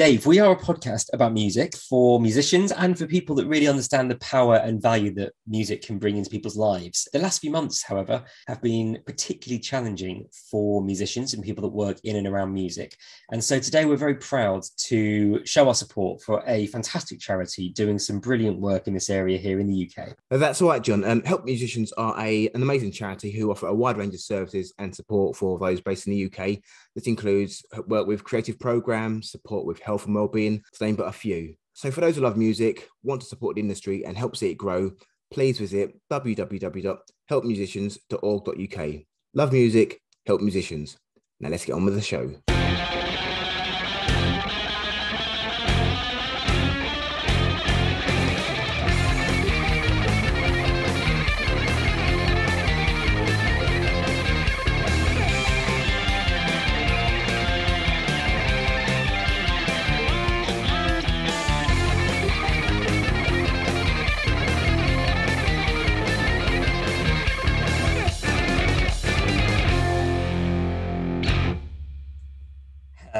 Dave, we are a podcast about music for musicians and for people that really understand the power and value that music can bring into people's lives. The last few months, however, have been particularly challenging for musicians and people that work in and around music. And so today we're very proud to show our support for a fantastic charity doing some brilliant work in this area here in the UK. That's all right, John. Um, Help Musicians are a, an amazing charity who offer a wide range of services and support for those based in the UK. This includes uh, work with creative programs, support with health and well-being, to name but a few. So for those who love music, want to support the industry and help see it grow, please visit www.helpmusicians.org.uk. Love music, help musicians. Now let's get on with the show.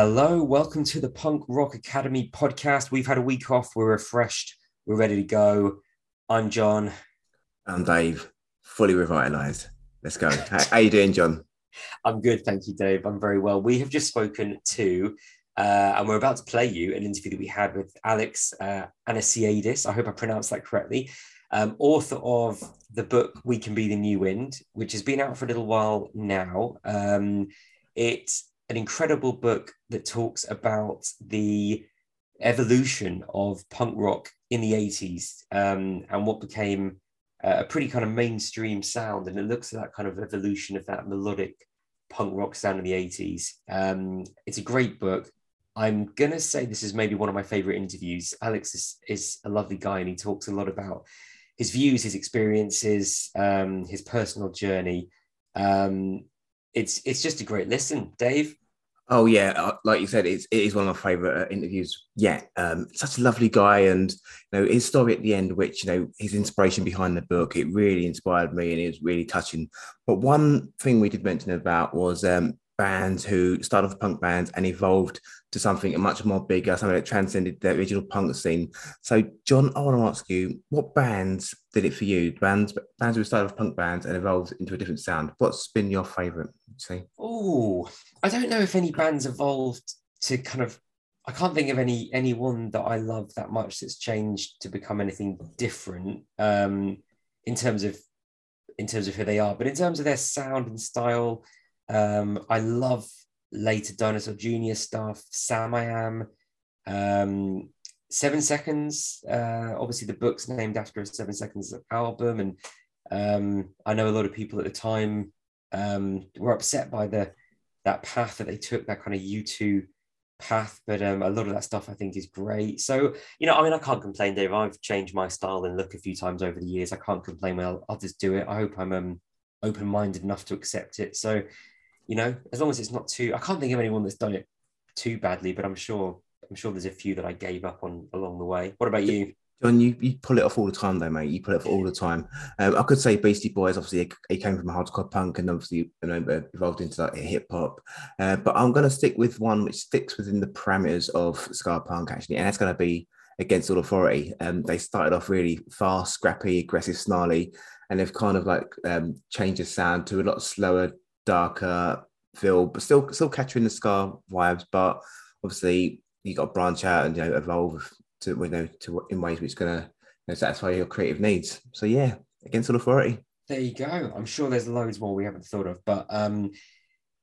Hello, welcome to the Punk Rock Academy podcast. We've had a week off, we're refreshed, we're ready to go. I'm John. I'm Dave, fully revitalized. Let's go. how, how you doing, John? I'm good, thank you, Dave. I'm very well. We have just spoken to, uh, and we're about to play you an interview that we had with Alex uh, Anasiadis. I hope I pronounced that correctly. Um, author of the book We Can Be the New Wind, which has been out for a little while now. Um, it's an incredible book that talks about the evolution of punk rock in the 80s um, and what became a pretty kind of mainstream sound. And it looks at that kind of evolution of that melodic punk rock sound in the 80s. Um, it's a great book. I'm going to say this is maybe one of my favorite interviews. Alex is, is a lovely guy and he talks a lot about his views, his experiences, um, his personal journey. Um, it's it's just a great listen, Dave. Oh yeah, uh, like you said, it's it is one of my favorite uh, interviews yet. Um, such a lovely guy, and you know his story at the end, which you know his inspiration behind the book, it really inspired me, and it was really touching. But one thing we did mention about was um, bands who started off punk bands and evolved to something much more bigger, something that transcended the original punk scene. So, John, I want to ask you, what bands did it for you? Bands, bands who started off punk bands and evolved into a different sound. What's been your favourite? See? Oh, I don't know if any bands evolved to kind of. I can't think of any anyone that I love that much that's changed to become anything different um, in terms of in terms of who they are, but in terms of their sound and style um, I love later Dinosaur Jr. stuff, Samiam, um, Seven Seconds. Uh, obviously, the book's named after a Seven Seconds album, and um, I know a lot of people at the time um, were upset by the that path that they took, that kind of U2 path. But um, a lot of that stuff I think is great. So, you know, I mean, I can't complain, Dave. I've changed my style and look a few times over the years. I can't complain when just do it. I hope I'm um, open minded enough to accept it. So, you know, as long as it's not too, I can't think of anyone that's done it too badly, but I'm sure, I'm sure there's a few that I gave up on along the way. What about you? John, you, you pull it off all the time, though, mate. You pull it off all the time. Um, I could say Beastie Boys. Obviously, he came from a hardcore punk and obviously you know, evolved into like hip hop. Uh, but I'm going to stick with one which sticks within the parameters of ska punk, actually, and that's going to be Against All Authority. Um, they started off really fast, scrappy, aggressive, snarly, and they've kind of like um, changed the sound to a lot slower, darker feel, but still still capturing the ska vibes. But obviously, you got to branch out and you know evolve to you know to in ways which going to you know, satisfy your creative needs. So yeah, against all authority. There you go. I'm sure there's loads more we haven't thought of, but um,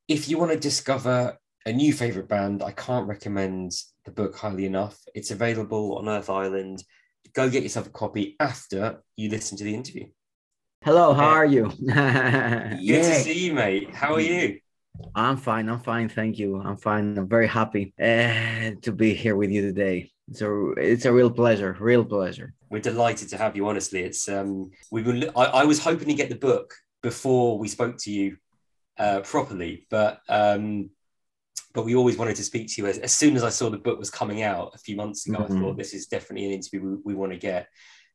if you want to discover a new favorite band, I can't recommend the book highly enough. It's available on Earth Island. Go get yourself a copy after you listen to the interview. Hello, how are you? Good yeah. to see you, mate. How are you? I'm fine. I'm fine. Thank you. I'm fine. I'm very happy uh, to be here with you today. It's a it's a real pleasure. Real pleasure. We're delighted to have you. Honestly, it's um we've been. I, I was hoping to get the book before we spoke to you uh, properly, but um but we always wanted to speak to you as, as soon as I saw the book was coming out a few months ago. Mm-hmm. I thought this is definitely an interview we, we want to get.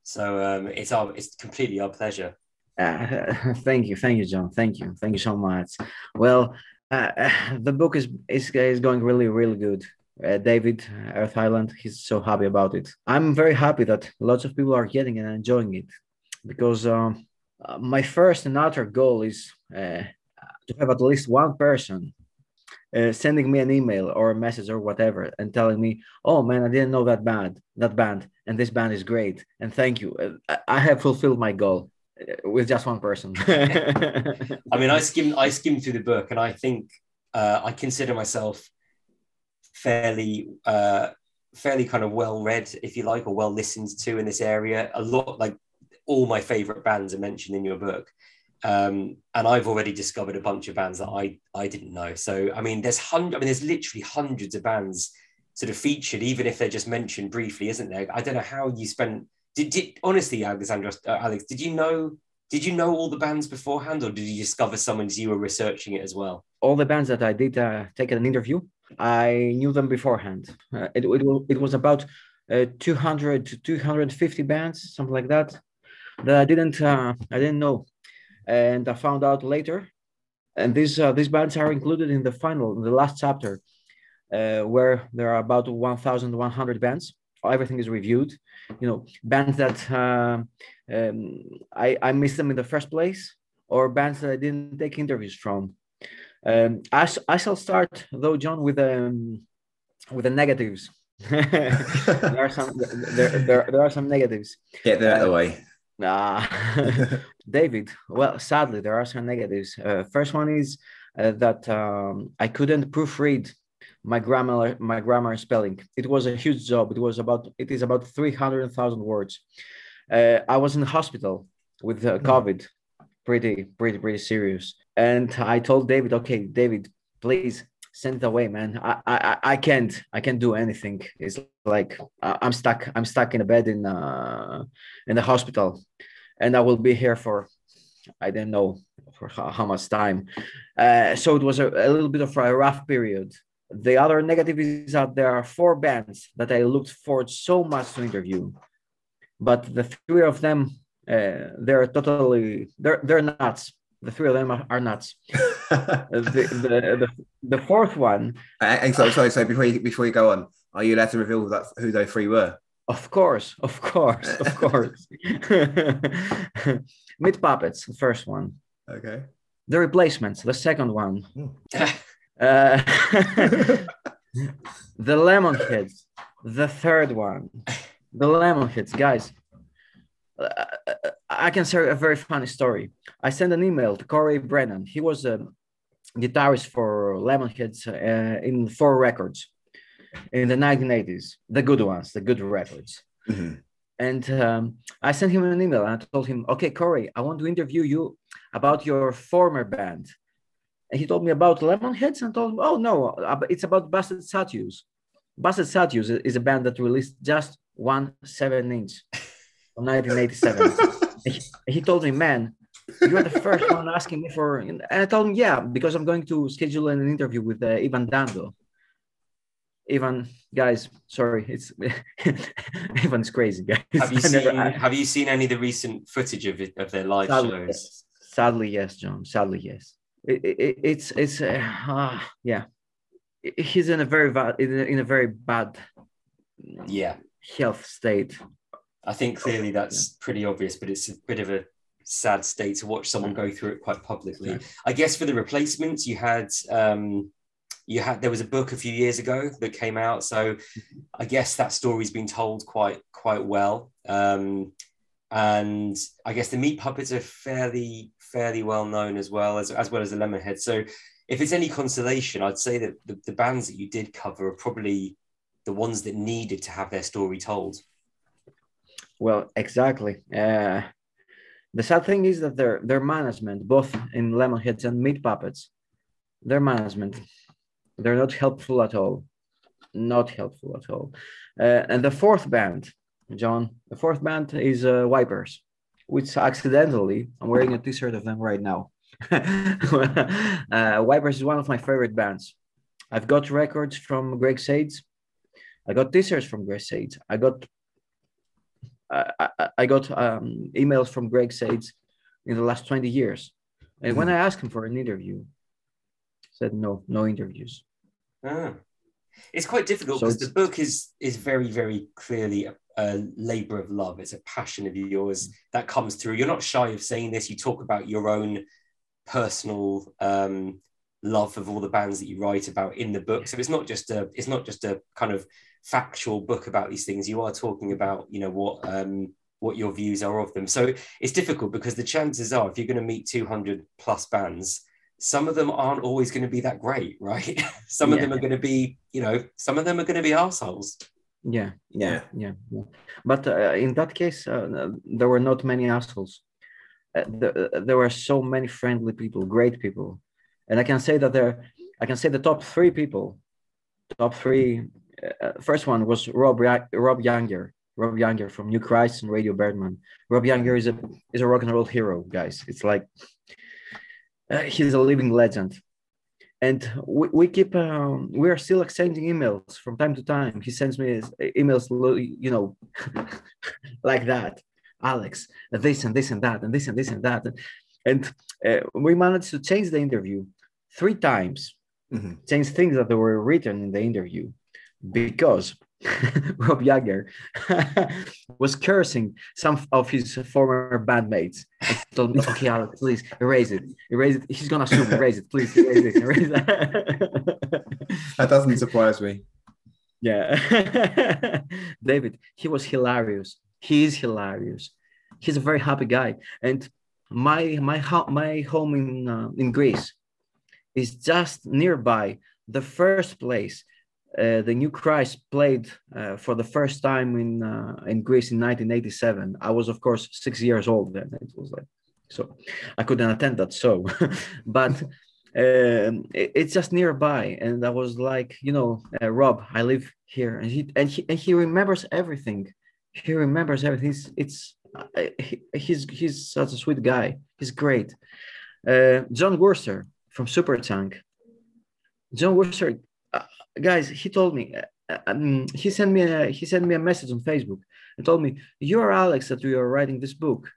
So um, it's our it's completely our pleasure. Uh, thank you, thank you, John. Thank you, thank you so much. Well, uh, the book is, is is going really really good. uh, David Earth Island. He's so happy about it. I'm very happy that lots of people are getting and enjoying it because um, uh, my first and utter goal is uh, to have at least one person uh, sending me an email or a message or whatever and telling me, "Oh man, I didn't know that band, that band, and this band is great, and thank you." Uh, I have fulfilled my goal uh, with just one person. I mean, I skimmed I skimmed through the book, and I think uh, I consider myself fairly uh, fairly kind of well read, if you like, or well listened to in this area. A lot like all my favorite bands are mentioned in your book. Um, and I've already discovered a bunch of bands that I I didn't know. So I mean, there's hundred. I mean, there's literally hundreds of bands sort of featured, even if they're just mentioned briefly, isn't there? I don't know how you spent. Did, did honestly, Alexandros, uh, Alex, did you know? Did you know all the bands beforehand, or did you discover someone as you were researching it as well? All the bands that I did uh, take an interview, I knew them beforehand. Uh, it, it, it was about uh, 200 to 250 bands, something like that, that I didn't uh, I didn't know and I found out later. And these uh, these bands are included in the final, in the last chapter, uh, where there are about 1,100 bands. Everything is reviewed. You know, bands that uh, um, I I missed them in the first place, or bands that I didn't take interviews from. Um, I, I shall start though, John, with um, with the negatives. there are some there, there, there are some negatives. Get that out of the way. Uh, David, well, sadly, there are some negatives. Uh, first one is uh, that um, I couldn't proofread my grammar, my grammar and spelling. It was a huge job. It was about, it is about 300,000 words. Uh, I was in the hospital with uh, hmm. COVID, pretty, pretty, pretty serious. And I told David, okay, David, please send it away, man. I, I, I can't, I can't do anything. It's like I'm stuck. I'm stuck in a bed in, uh, in the hospital, and I will be here for, I don't know for how, how much time. Uh, so it was a, a little bit of a rough period. The other negative is that there are four bands that I looked forward so much to interview, but the three of them, uh, they're totally, they're they're nuts the three of them are, are nuts. the, the, the, the, fourth one. And so, sorry, so before you, before you go on, are you allowed to reveal that who those three were? Of course, of course, of course. Meat Puppets, the first one. Okay. The Replacements, the second one. Hmm. Uh, the Lemonheads, the third one. The Lemonheads, guys. Uh, I can share a very funny story. I sent an email to Corey Brennan. He was a guitarist for Lemonheads uh, in four records in the 1980s, the good ones, the good records. Mm-hmm. And um, I sent him an email and I told him, okay, Corey, I want to interview you about your former band. And he told me about Lemonheads and told me, oh, no, it's about Busted Statues. Busted Statues is a band that released just one seven inch in 1987. he, he told me, man, you're the first one asking me for, and I told him, yeah, because I'm going to schedule an interview with uh, Evan Dando. Ivan, guys, sorry, it's Ivan's crazy, guys. Have you seen Have you seen any of the recent footage of it, of their live sadly, shows? Sadly, yes, John. Sadly, yes. It, it, it's it's uh, uh, yeah. He's in a very bad in a, in a very bad yeah health state. I think clearly that's pretty obvious, but it's a bit of a sad state to watch someone go through it quite publicly. I guess for the replacements, you had um, you had there was a book a few years ago that came out, so I guess that story's been told quite quite well. Um, and I guess the meat puppets are fairly fairly well known as well as as well as the Lemonhead. So if it's any consolation, I'd say that the, the bands that you did cover are probably the ones that needed to have their story told. Well, exactly. Uh, the sad thing is that their their management, both in Lemonheads and Meat Puppets, their management, they're not helpful at all. Not helpful at all. Uh, and the fourth band, John, the fourth band is uh, Wipers, which accidentally I'm wearing a T-shirt of them right now. uh, Wipers is one of my favorite bands. I've got records from Greg Sage. I got T-shirts from Greg Sage. I got I, I got um, emails from Greg Sage in the last 20 years. And mm-hmm. when I asked him for an interview, said no, no interviews. Ah. It's quite difficult because it's- the book is is very very clearly a, a labor of love. It's a passion of yours that comes through. You're not shy of saying this. You talk about your own personal um, love of all the bands that you write about in the book. So it's not just a it's not just a kind of factual book about these things. You are talking about you know what um, what your views are of them. So it's difficult because the chances are if you're going to meet 200 plus bands. Some of them aren't always going to be that great, right? some of Yeah. them are going to be, you know, some of them are going to be assholes. Yeah, Yeah. yeah, yeah. But uh, in that case, uh, there were not many assholes. Uh, the, uh, there were so many friendly people, great people, and I can say that there. I can say the top three people. Top three. Uh, first one was Rob Rob Younger. Rob Younger from New Christ and Radio Birdman. Rob Younger is a is a rock and roll hero, guys. It's like uh, he's a living legend and we, we keep um, we are still exchanging emails from time to time. He sends me his emails you know like that. Alex this and this and that and this and this and that. And uh, we managed to change the interview three times. Mhm. change things that were written in the interview because Rob Younger was cursing some of his former bandmates. He told me, okay, Alex, please erase it. Erase it. He's gonna sue me. Erase it. Please erase it. Erase it. That doesn't surprise me. yeah. David, he was hilarious. He is hilarious. He's a very happy guy. And my my ho- my home in uh, in Greece is just nearby the first place uh, the New Christ played uh, for the first time in uh, in Greece in 1987. I was, of course, six years old then. It was like so I couldn't attend that show, but um, it- it's just nearby. And I was like, you know, uh, Rob, I live here, and he and he and he remembers everything. He remembers everything. It's, uh, he, he's he's such a sweet guy. He's great. Jon Wurster from Superchunk. Jon Wurster guys, he told me, uh, um, he sent me a, he sent me a message on Facebook and told me, "You are Alex that you are writing this book."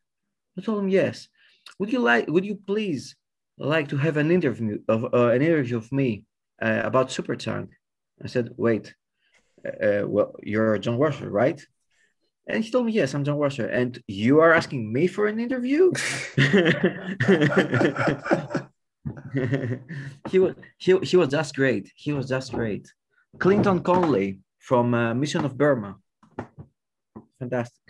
I told him, "Yes." Would you like? Would you please like to have an interview of uh, an interview of me uh, about Superchunk? I said, "Wait, uh, well, you're Jon Wurster, right?" And he told me, "Yes, I'm Jon Wurster." And you are asking me for an interview? he was he, he was just great. He was just great. Clinton Conley from uh, Mission of Burma. Fantastic.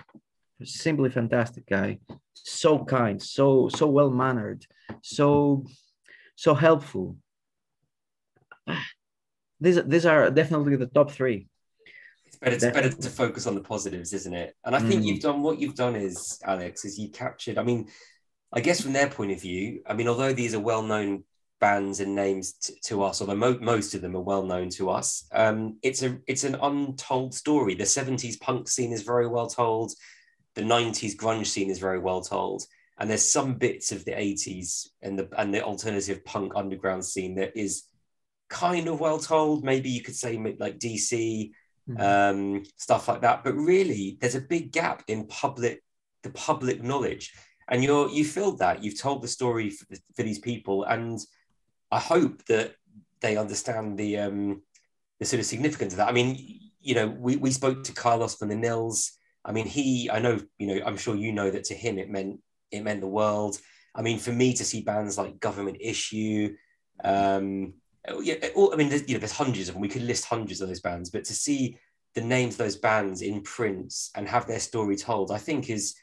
Simply fantastic guy. So kind, so so well mannered, so so helpful. These these are definitely the top three. It's better to, better to focus on the positives, isn't it? And I think Mm. you've done what you've done is, Alex, is you captured. I mean, I guess from their point of view, I mean, although these are well-known bands and names t- to us, although mo- most of them are well known to us, um, it's a it's an untold story. The '70s punk scene is very well told. The '90s grunge scene is very well told, and there's some bits of the '80s and the and the alternative punk underground scene that is kind of well told. Maybe you could say like DC um, stuff like that. But really, there's a big gap in public, the public knowledge, and you're you filled that. You've told the story for, for these people, and I hope that they understand the um, the sort of significance of that. I mean, you know, we we spoke to Carlos from the Nils. I mean, he, I know, you know, I'm sure you know that to him it meant it meant the world. I mean, for me to see bands like Government Issue, um, yeah, I mean, you know, there's hundreds of them. We could list hundreds of those bands, but to see the names of those bands in print and have their story told, I think is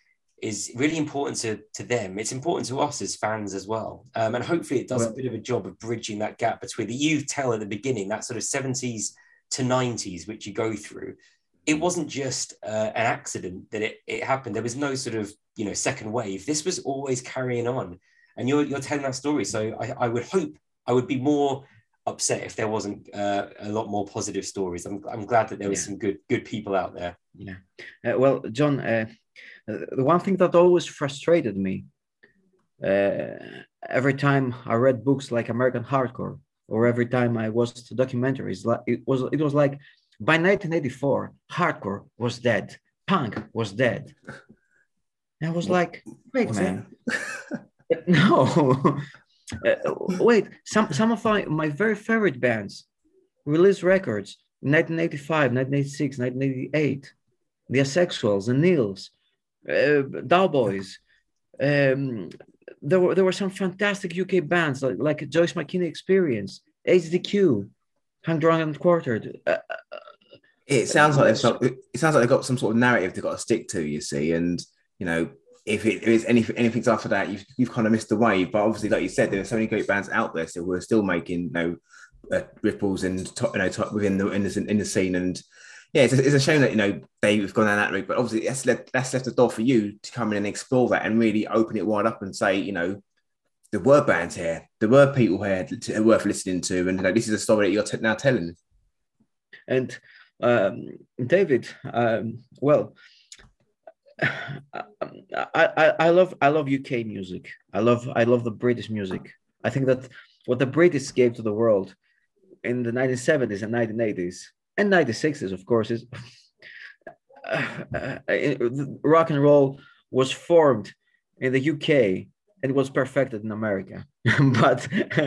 is really important to to them. It's important to us as fans as well, um, and hopefully it does a bit of a job of bridging that gap between that you tell at the beginning that sort of 70s to 90s, which you go through. It wasn't just uh, an accident that it, it happened. There was no sort of you know second wave. This was always carrying on, and you're you're telling that story. So I, I would hope I would be more upset if there wasn't uh, a lot more positive stories. I'm, I'm glad that there was Yeah. some good good people out there. Yeah. Uh, well, John, uh, the one thing that always frustrated me uh, every time I read books like American Hardcore, or every time I watched documentaries, it was it was like by 1984, hardcore was dead, punk was dead. And I was like, wait, Was man, no, Uh, wait. Some some of my, my very favorite bands released records 1985, 1986, 1988, the Asexuals, the Nils, uh, Doughboys. Um, there were there were some fantastic UK bands like, like Joyce McKinney Experience, HDQ, Hung Drawn and Quartered. Uh, uh, it sounds like they've it sounds like they've got some sort of narrative they've got to stick to, you see, and you know if it is anything anything after that, you've, you've kind of missed the wave. But obviously, like you said, there are so many great bands out there still who are still making you know uh, ripples and top, you know top within the in the, in the scene. And yeah, it's a, it's a shame that you know they've gone down that route. But obviously, that's left that's left the door for you to come in and explore that and really open it wide up and say, you know, there were bands here, there were people here to, worth listening to, and you know, this is a story that you're t- now telling. And um, David, um, well, I, I, I love I love UK music. I love I love the British music. I think that what the British gave to the world in the 1970s and 1980s and 1960s, of course, is uh, uh, rock and roll was formed in the UK and was perfected in America. but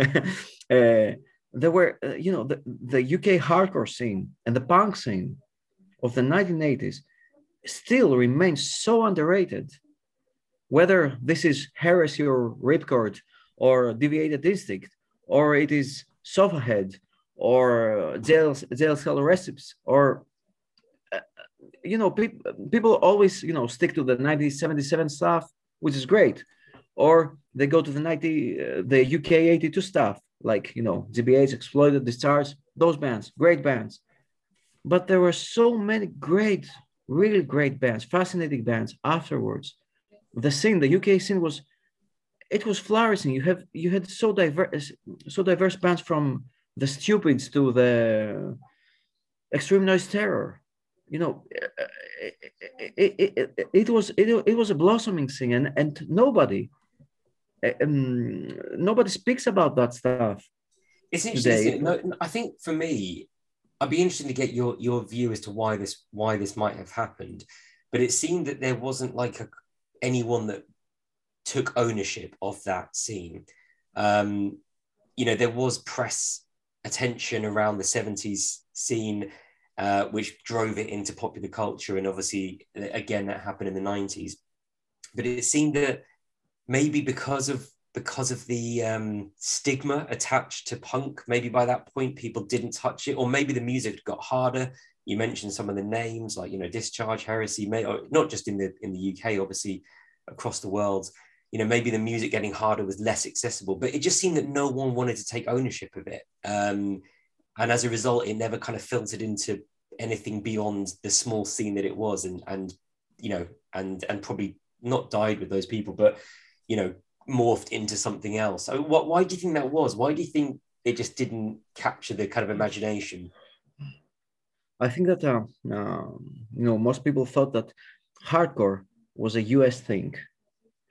uh, there were, uh, you know, the, the UK hardcore scene and the punk scene of the 1980s still remains so underrated. Whether this is Heresy or Ripcord or Deviated Instinct, or it is Sofahead or Jail, jail Cell Recipes, or uh, you know, pe- people always you know stick to the 1977 stuff, which is great, or they go to the 90 uh, the UK 82 stuff, like you know GBH, Exploited, Discharge, those bands, great bands. But there were so many great really great bands, fascinating bands afterwards. The scene, the UK scene was it was flourishing. You have you had so diverse so diverse bands from the stupids to the extreme noise terror. You know, it, it, it, it was it, it was a blossoming scene, and and nobody um, nobody speaks about that stuff. It's interesting. No, I think for me, I'd be interested to get your your view as to why this why this might have happened. But it seemed that there wasn't like a, anyone that took ownership of that scene. Um, you know, there was press attention around the 70s scene, uh, which drove it into popular culture. And obviously, again, that happened in the 90s. But it seemed that maybe because of because of the um, stigma attached to punk. Maybe by that point, people didn't touch it, or maybe the music got harder. You mentioned some of the names, like you know, Discharge, Heresy, may, not just in the in the UK, obviously across the world. You know, maybe the music getting harder was less accessible, but it just seemed that no one wanted to take ownership of it, um, and as a result, it never kind of filtered into anything beyond the small scene that it was, and and you know, and and probably not died with those people, but you know morphed into something else. What, why do you think that was? Why do you think it just didn't capture the kind of imagination? I think that uh, uh, you know most people thought that hardcore was a U.S. thing,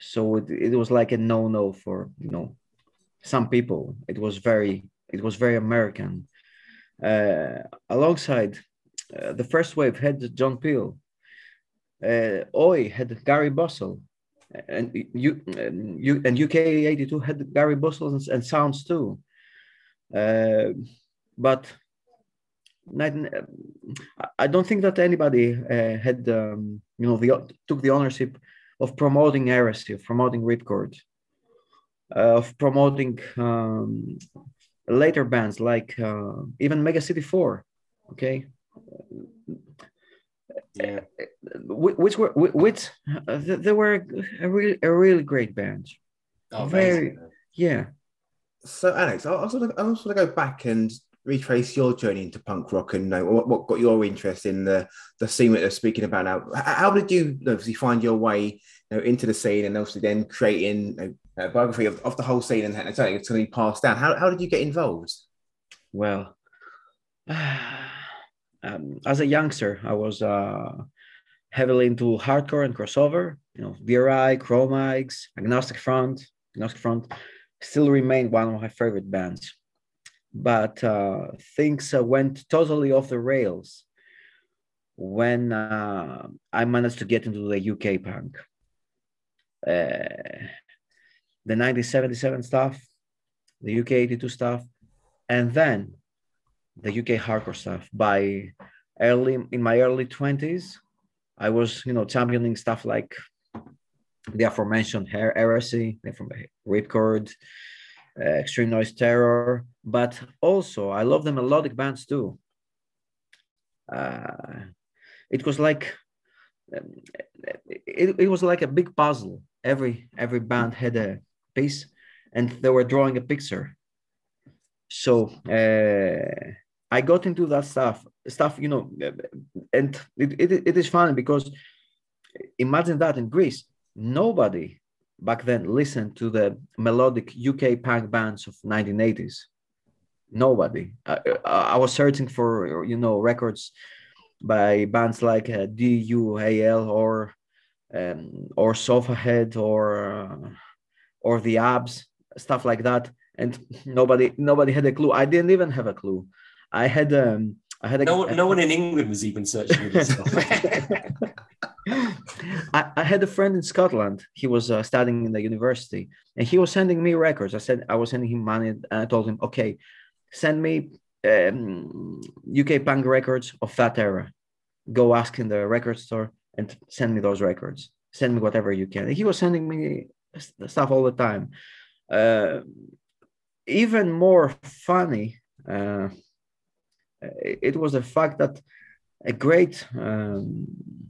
so it, it was like a no-no for you know some people. It was very it was very American. Uh, alongside uh, the first wave had John Peel. Uh, Oi had Garry Bushell, and you and you and UK 82 had Garry Bushell and, and sounds too. Uh, but I don't think that anybody uh, had um, you know the took the ownership of promoting heresy, of promoting Ripcord, uh, of promoting um, later bands like uh, even Mega City Four. Okay, yeah. Which were which uh, they were a really a really great band. Oh, Very amazing. yeah. So Alex, I also I also want to go back and retrace your journey into punk rock and know, what, what got your interest in the the scene that they're speaking about now. How did you obviously find your way you know, into the scene and obviously then creating a, biography of, of the whole scene and, and something to be passed down? How, how did you get involved? Well, um, as a youngster, I was uh, heavily into hardcore and crossover. You know, DRI, Cro-Mags, Agnostic Front. Agnostic Front still remain one of my favorite bands. But uh, things uh, went totally off the rails when uh, I managed to get into the UK punk. Uh, the 1977 stuff, the UK 82 stuff, and then the UK hardcore stuff. By early in my early twenties, I was you know championing stuff like the aforementioned Heresy, from Ripcord, uh, Extreme Noise Terror, but also I love the melodic bands too. Uh, it was like um, it, it was like a big puzzle. Every every band had a piece, and they were drawing a picture. So uh, I got into that stuff, stuff you know, and it, it, it is funny because imagine that in Greece, nobody back then listened to the melodic UK punk bands of 1980s. Nobody. I, I was searching for you know records by bands like uh, DUAL or um, or Sofa Head or uh, or the Abs, stuff like that, and nobody nobody had a clue. I didn't even have a clue. I had um I had a, no, no one in England was even searching for this stuff. I, I, had a friend in Scotland. He was uh, studying in the university, and he was sending me records. I said I was sending him money, and I told him, "Okay, send me um, UK punk records of that era. Go ask in the record store and send me those records. Send me whatever you can." He was sending me stuff all the time. Uh, even more funny, uh, it was the fact that a great um,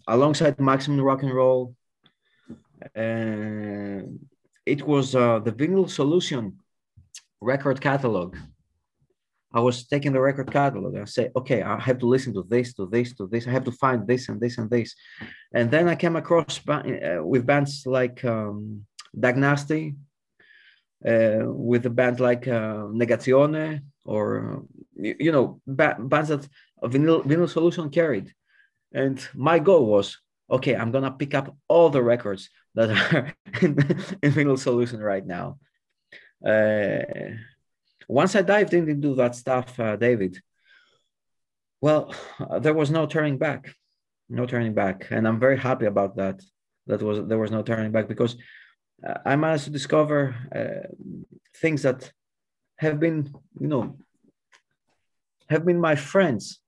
alongside maximum rock and roll uh, it was uh, the vinyl solution record catalog i was taking the record catalog and i say okay i have to listen to this to this to this. I have to find this and this and this. And then i came across uh, with bands like um, Dagnasty, uh, with a band like uh, Negazione or you, you know bands that vinyl, vinyl solution carried. And my goal was okay i'm gonna pick up all the records that are in, in vinyl solution right now. Uh, once i dived into that stuff uh, david well there was no turning back no turning back and i'm very happy about that that was there was no turning back because uh, i managed to discover uh, things that have been you know have been my friends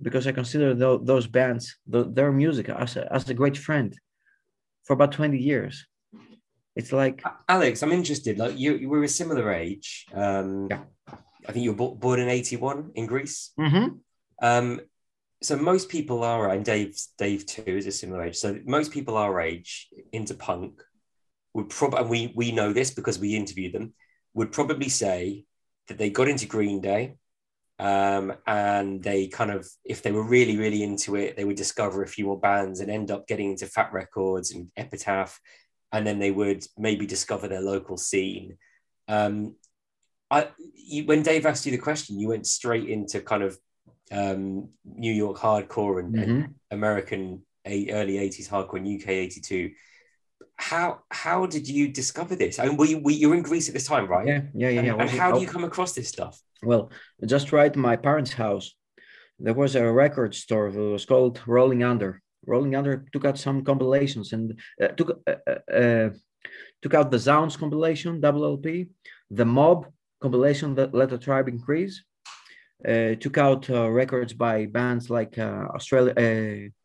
because I consider th- those bands, th- their music, as a, as a great friend for about 20 years. It's like Alex, I'm interested. Like you, you were a similar age. Um, yeah. I think you were born in 81 in Greece. Mm-hmm. Um, so most people are, and Dave, Dave too is a similar age. So most people our age into punk would probably, and we we know this because we interviewed them, would probably say that they got into Green Day um, and they kind of, if they were really, really into it, they would discover a few more bands and end up getting into Fat Records and Epitaph, and then they would maybe discover their local scene. Um, I, you, when Dave asked you the question, you went straight into kind of um, New York hardcore and, mm-hmm. and American a, early '80s hardcore and UK '82 how how did you discover this? I mean, were you, were you in Greece at this time, right? Yeah, yeah, yeah. And, yeah. and how do you come across this stuff? Well, just right my parents' house, there was a record store. that was called Rolling Under. Rolling Under took out some compilations and uh, took uh, uh, uh took out the Zounds compilation, double LP, the Mob compilation that Let the Tribe Increase. Uh, took out uh, records by bands like Australia,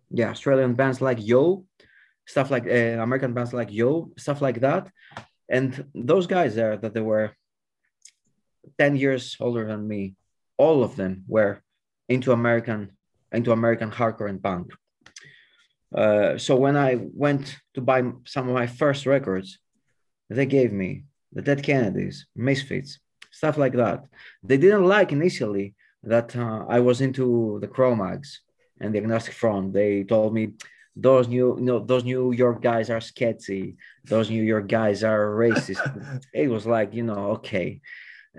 yeah, Australian bands like Yo, stuff like American bands like Yo, stuff like that. And those guys there that they were 10 years older than me, all of them were into American, into American hardcore and punk. Uh, so when I went to buy some of my first records, they gave me the Dead Kennedys, Misfits, stuff like that. They didn't like initially that uh, I was into the Cro-Mags and the Agnostic Front. They told me those new you know those New York guys are sketchy. Those New York guys are racist. it was like you know okay,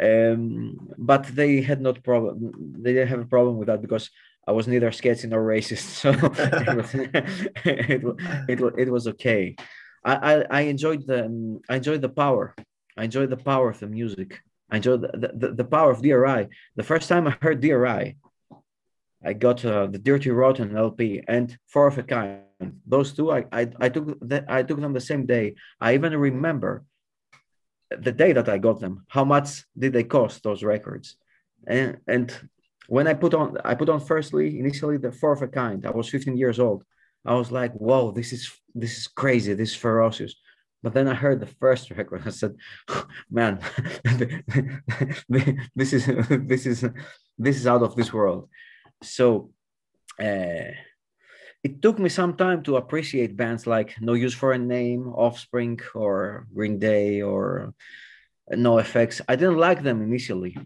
um, but they had not problem. They didn't have a problem with that because I was neither sketchy nor racist, so it, was, it, it, it, was okay. I, I, I enjoyed the I enjoyed the power. I enjoyed the power of the music. I enjoyed the, the, the power of DRI. The first time I heard DRI, I got uh, the Dirty Rotten LP and Four of a Kind. Those two, I, I, I took the, I took them the same day. I even remember the day that I got them. How much did they cost those records? And and when I put on I put on firstly initially the four of a kind. I was 15 years old. I was like, whoa, this is this is crazy, this is ferocious. But then I heard the first record. I said, man, this is this is this is out of this world. So uh, it took me some time to appreciate bands like No Use for a Name, Offspring, or Green Day, or NOFX. I didn't like them initially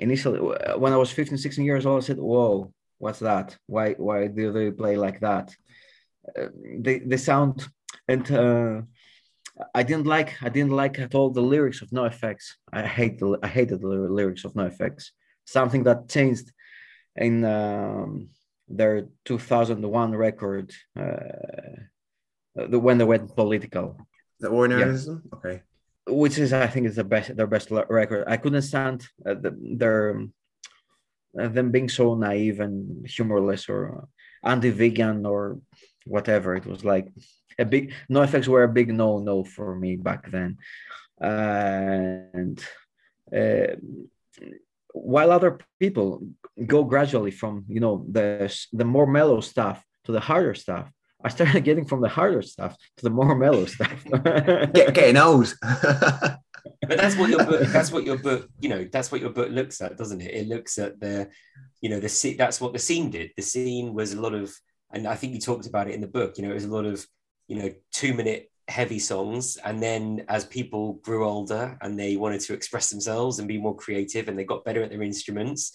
initially when I was 15, 16 years old, I said, "Whoa, what's that? Why why do they play like that?" Uh, they they sound and uh, I didn't like I didn't like at all the lyrics of NOFX. I hate the I hated the lyrics of NOFX. Something that changed in um, their 2001 record uh, the, when they went political. The War on Errorism, yeah. okay which is I think is the best their best record. I couldn't stand uh, the, their uh, them being so naive and humorless or anti-vegan or whatever. It was like a big NOFX were a big no no for me back then, and uh, while other people go gradually from you know the the more mellow stuff to the harder stuff I started getting from the harder stuff to the more mellow stuff. Get, getting old. but that's what your book. That's what your book. You know, that's what your book looks at, doesn't it? It looks at the, you know, the scene. that's what the scene did. The scene was a lot of, and I think you talked about it in the book. You know, it was a lot of, you know, two minute heavy songs, and then as people grew older and they wanted to express themselves and be more creative, and they got better at their instruments.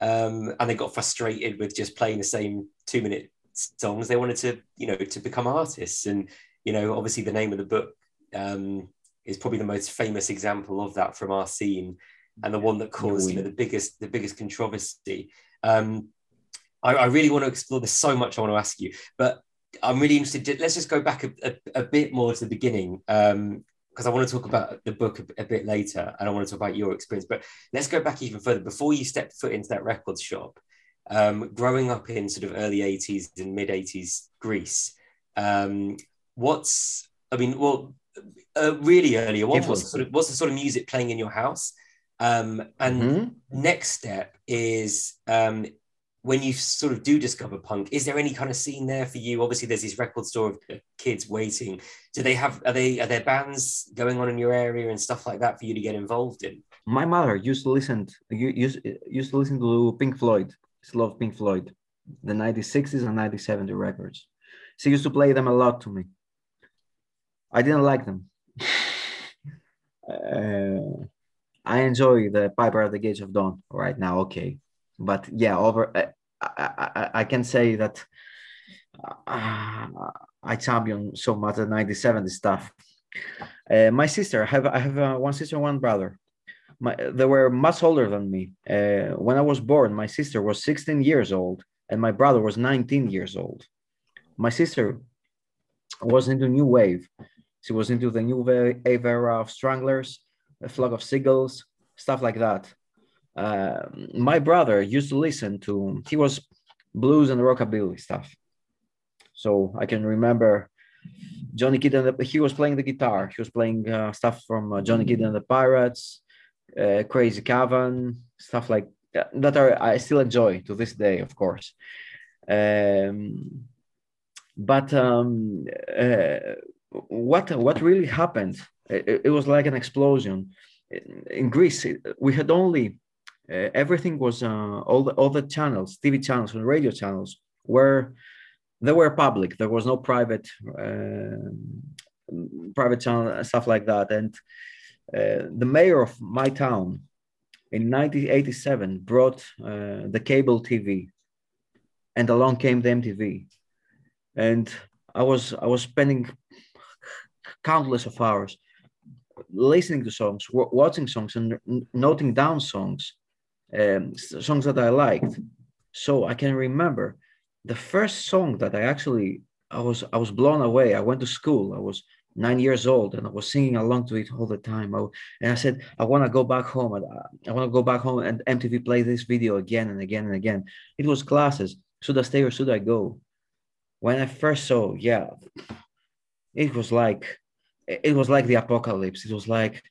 Um, and they got frustrated with just playing the same two minute songs they wanted to you know to become artists and you know obviously the name of the book um, is probably the most famous example of that from our scene and the one that caused you know the biggest the biggest controversy um, I, I, really want to explore this so much i want to ask you but i'm really interested let's just go back a, a, a bit more to the beginning um, because I want to talk about the book a, a, bit later and I want to talk about your experience. But let's go back even further. Before you stepped foot into that record shop, um, growing up in sort of early 80s and mid 80s Greece, um, what's, I mean, well, uh, really earlier, what, what's, the sort of, what's the sort of music playing in your house? Um, and mm-hmm. next step is um, when you sort of do discover punk, is there any kind of scene there for you? Obviously, there's this record store of kids waiting. Do they have are they are there bands going on in your area and stuff like that for you to get involved in? My mother used to listen used used to listen to Pink Floyd just love Pink Floyd, the 1960s and 1970 records. She used to play them a lot to me. I didn't like them. uh, I enjoy the Piper at the Gates of Dawn right now, okay. But yeah, over uh, I, I, I can say that uh, I champion so much the 1970 stuff. Uh, my sister, I have I have uh, one sister, and one brother my, they were much older than me. Uh, when I was born, my sister was 16 years old and my brother was 19 years old. My sister was into new wave. She was into the new wave era of Stranglers, a flock of seagulls, stuff like that. Uh, my brother used to listen to, he was blues and rockabilly stuff. So I can remember Johnny Kidd and the, he was playing the guitar. He was playing uh, stuff from uh, Johnny Kidd and the Pirates, uh, Crazy Cavan, stuff like that, that are I still enjoy to this day, of course. Um, but um, uh, what what really happened? It, it, was like an explosion. In Greece, we had only uh, everything was uh, all the all the channels, TV channels and radio channels were they were public. There was no private uh, private channel stuff like that, and uh, the mayor of my town in 1987 brought uh, the cable TV, and along came the MTV, and I was I was spending countless of hours listening to songs, watching songs, and noting down songs, um, songs that I liked. So I can remember the first song that I actually I was I was blown away. I went to school. I was nine years old and I was singing along to it all the time. I, and I said, I want to go back home. I, I want to go back home and MTV play this video again and again and again. It was classes. Should I stay or should I go? When I first saw, yeah, it was like, it was like the apocalypse. It was like,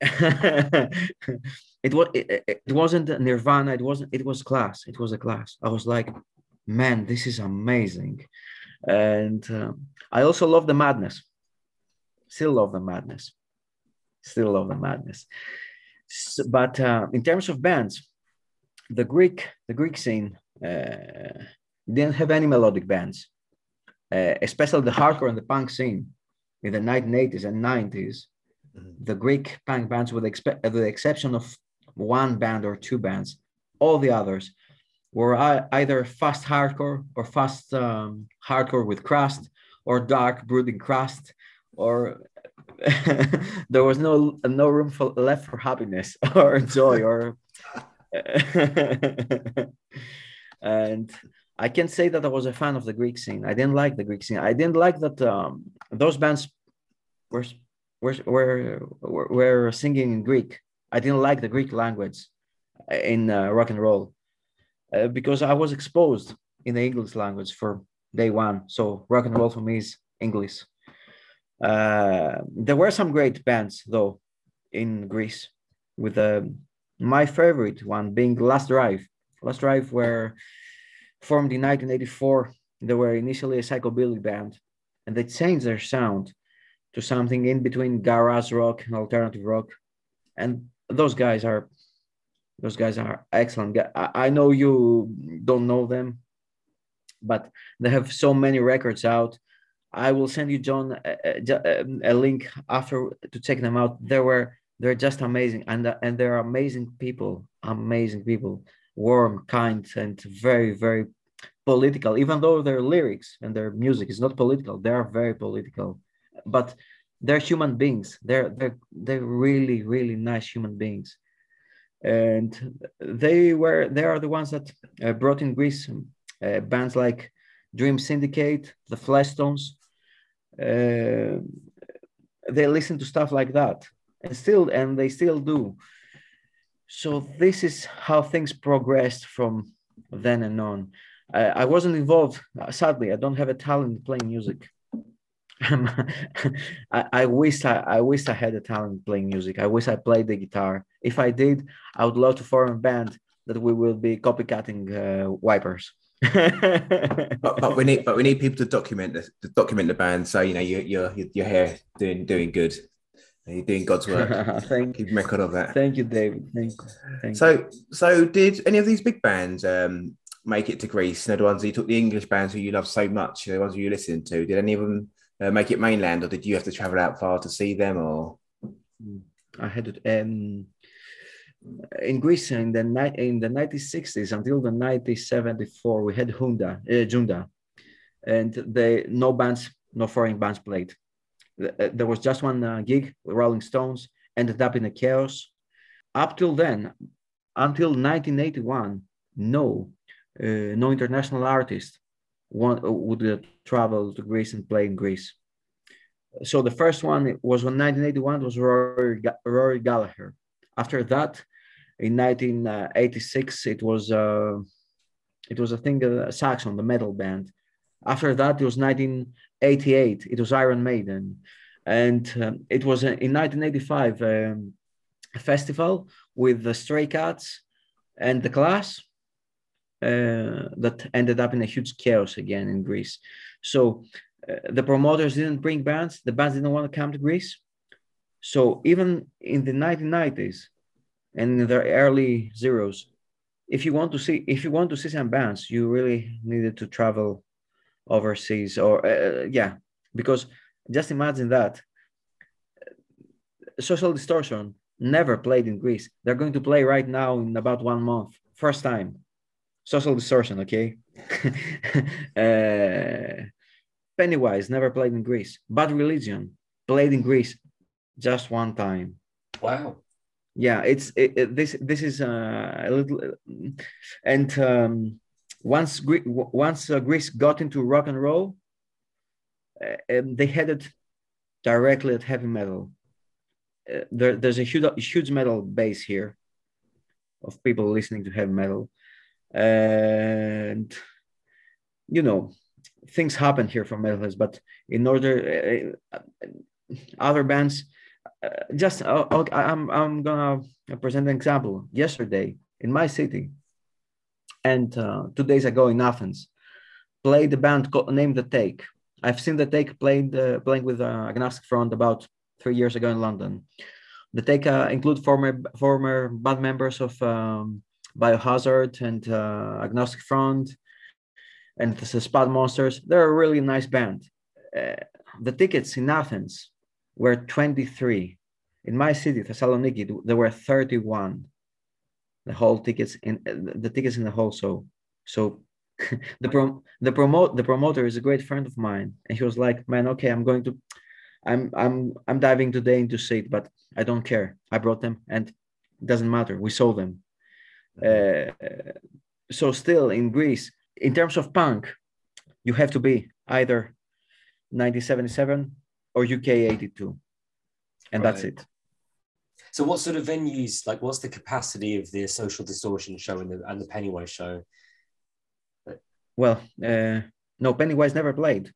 it was it, it wasn't Nirvana. It wasn't. It was Clash. It was a Clash. I was like, man, this is amazing, and um, I also love the madness. Still love the madness. Still love the madness. So, but uh, in terms of bands, the Greek the Greek scene uh, didn't have any melodic bands, uh, especially the hardcore and the punk scene in the 1980s and 90s. Mm-hmm. The Greek punk bands, with, expe- with the exception of one band or two bands, all the others were either fast hardcore or fast um, hardcore with crust or dark brooding crust or there was no no room for left for happiness or joy or and I can say that I was a fan of the Greek scene. I didn't like the Greek scene. I didn't like that um, those bands were, were were were singing in Greek. I didn't like the Greek language in uh, rock and roll uh, because I was exposed in the English language for day one. So rock and roll for me is English. Uh, there were some great bands though in Greece with uh, my favorite one being Last Drive. Last Drive were formed in 1984. They were initially a psychobilly band and they changed their sound to something in between garage rock and alternative rock. And those guys are those guys are excellent. I know you don't know them, but they have so many records out. I will send you, John, a, a, link after to check them out. They were they're just amazing, and and they're amazing people, amazing people, warm, kind, and very very political. Even though their lyrics and their music is not political, they are very political, but they're human beings. They're they're they're really really nice human beings, and they were they are the ones that uh, brought in Greece uh, bands like Dream Syndicate, the Fleshtones. Uh, they listen to stuff like that, and still and they still do. So this is how things progressed from then and on. I wasn't involved. Sadly, I don't have a talent playing music. I, I wish I, I wish I had a talent playing music. I wish I played the guitar. If I did, I would love to form a band that we will be copycatting uh, wipers. but, but, we need but we need people to document the to document the band. So you know your your your hair doing doing good. You're doing God's work. Thank Keep record of that. Thank you, David. Thank you. Thank so you. so did any of these big bands um, make it to Greece? You know, the ones you took the English bands who you love so much, the ones you listened to. Did any of them uh, make it mainland, or did you have to travel out far to see them? Or I had it um, in Greece in the in the 1960s until the 1974. We had Hunda, uh, Junda, and they no bands, no foreign bands played. Uh, there was just one uh, gig Rolling Stones. Ended up in a chaos. Up till then, until 1981, no, uh, no international artist one, would uh, travel to Greece and play in Greece. So the first one was in 1981 was Rory, Rory Gallagher. After that, in 1986, it was uh, it was I think a Saxon, the metal band. After that, it was 1988. It was Iron Maiden, and um, it was in 1985 um, a festival with the Stray Cats and the Clash uh, that ended up in a huge chaos again in Greece. So uh, the promoters didn't bring bands. The bands didn't want to come to Greece. So even in the 1990s and in the early zeros, if you want to see if you want to see some bands, you really needed to travel overseas or uh, uh yeah, because just imagine that social distortion never played in Greece. They're going to play right now in about one month, first time social distortion, okay? uh, Pennywise never played in Greece. Bad Religion played in Greece just one time. Wow. Yeah, it's it, it, this. This is uh, a little, and um, once once uh, Greece got into rock and roll, uh, um, they headed directly at heavy metal. Uh, there, there's a huge huge metal base here of people listening to heavy metal and you know things happen here for metalheads but in order uh, other bands uh, just uh, okay, I'm I'm gonna present an example. Yesterday in my city, and uh, two days ago in Athens, played the band called, named The Take. I've seen The Take played uh, playing with uh, Agnostic Front about three years ago in London. The Take uh, include former former band members of um, Biohazard and uh, Agnostic Front and the Spot Monsters. They're a really nice band. Uh, the tickets in Athens were 23. In my city, Thessaloniki, there were 31. The whole tickets in the tickets in the whole show. So the prom the promote the promoter is a great friend of mine, and he was like, "Man, okay, I'm going to, I'm I'm I'm diving today into seat, but I don't care. I brought them, and it doesn't matter. We sold them. Uh, so still in Greece, in terms of punk, you have to be either 1977 or UK 82. And right. that's it. So what sort of venues, like what's the capacity of the social distortion show and the, and the Pennywise show? Well, uh, no, Pennywise never played.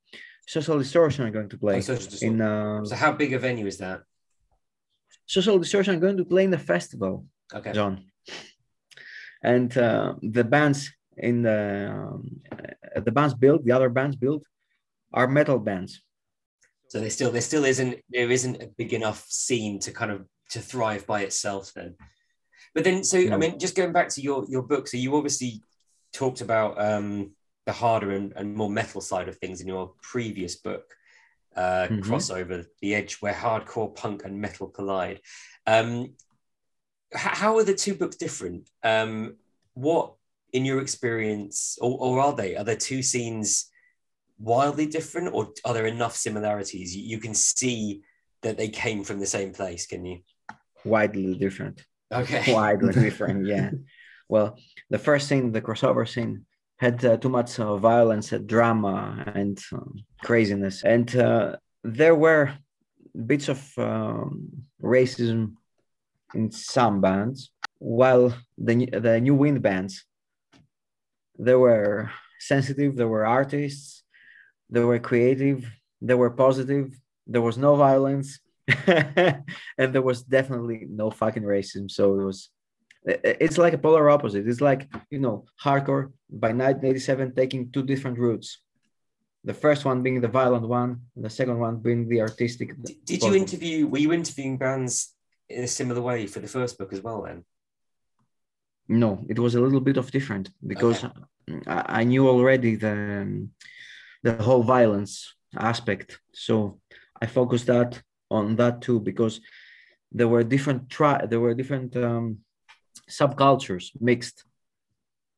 Social Distortion are going to play. Oh, in, uh, so how big a venue is that? Social Distortion are going to play in the festival, okay. John. And uh, the bands in the um, the bands built, the other bands built, are metal bands. So there still there still isn't there isn't a big enough scene to kind of to thrive by itself then. But then so I mean just going back to your your book, so you obviously talked about um the harder and, and more metal side of things in your previous book. Uh, mm-hmm. crossover, the edge where hardcore punk and metal collide. Um, how are the two books different? Um, what, in your experience, or, or, are they? Are there two scenes wildly different, or are there enough similarities? You, you can see that they came from the same place, can you? Widely different. Okay. Widely different, yeah. Well, the first scene, the crossover scene, had uh, too much uh, violence, and drama, and um, craziness, and uh, there were bits of um, racism in some bands, while the the new wind bands, they were sensitive, they were artists, they were creative, they were positive. There was no violence, and there was definitely no fucking racism. So it was it's like a polar opposite. It's like you know hardcore by 1987 taking two different routes. The first one being the violent one, and the second one being the artistic. Did, did you interview? Were you interviewing bands in a similar way for the first book as well? Then. No, it was a little bit of different because okay. I, I, knew already the the whole violence aspect, so I focused that on that too because there were different try there were different um, subcultures mixed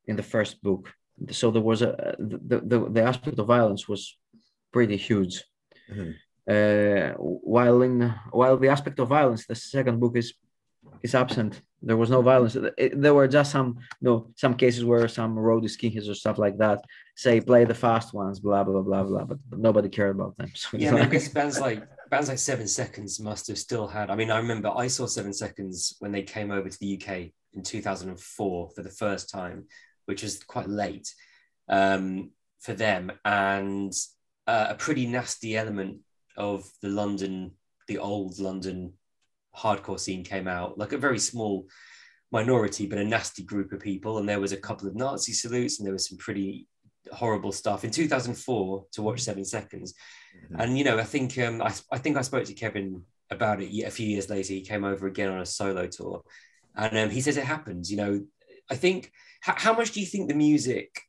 in the first book. So there was a the the, the aspect of violence was pretty huge. Mm-hmm. Uh, while in while the aspect of violence, the second book is is absent. There was no violence. It, there were just some you know some cases where some road skinheads or stuff like that say play the fast ones, blah blah blah blah, but, but nobody cared about them. So yeah, I guess bands like bands like Seven Seconds must have still had. I mean, I remember I saw Seven Seconds when they came over to the UK in 2004 for the first time, which was quite late um, for them, and uh, a pretty nasty element of the London, the old London hardcore scene came out, like a very small minority, but a nasty group of people. And there was a couple of Nazi salutes, and there was some pretty horrible stuff in 2004 to watch Seven Seconds. Mm-hmm. And you know, I think um, I, I think I spoke to Kevin about it a few years later. He came over again on a solo tour, and um, he says it happens. You know, I think how, how much do you think the music?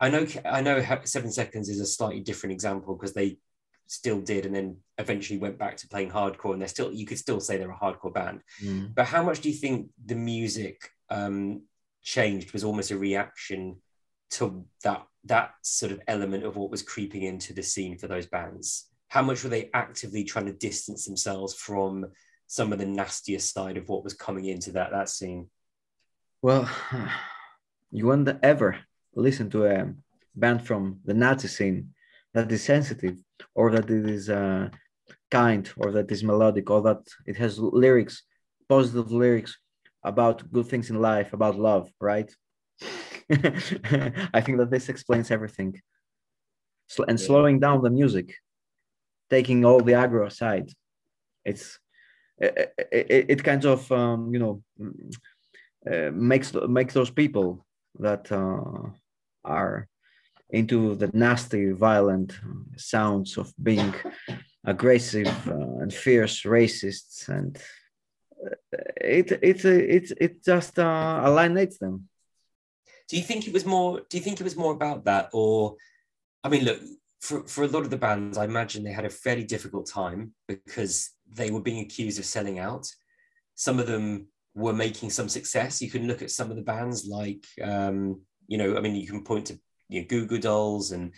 I know I know Seven Seconds is a slightly different example because they still did and then eventually went back to playing hardcore and they're still you could still say they're a hardcore band mm. but how much do you think the music um, changed was almost a reaction to that that sort of element of what was creeping into the scene for those bands how much were they actively trying to distance themselves from some of the nastiest side of what was coming into that that scene? Well, you won't ever listen to a band from the Nazi scene that is sensitive or that it is uh, kind or that is melodic or that it has lyrics, positive lyrics about good things in life, about love, right? I think that this explains everything. so, And slowing down the music, taking all the aggro aside, it's it, it, it kind of um, you know uh, makes makes those people that uh, are into the nasty, violent sounds of being aggressive uh, and fierce racists, and uh, it it it it just uh, alienates them. Do you think it was more? Do you think it was more about that, or I mean, look, for for a lot of the bands, I imagine they had a fairly difficult time because they were being accused of selling out. Some of them were making some success. You can look at some of the bands like, um, you know, I mean, you can point to you know, Goo Goo Dolls and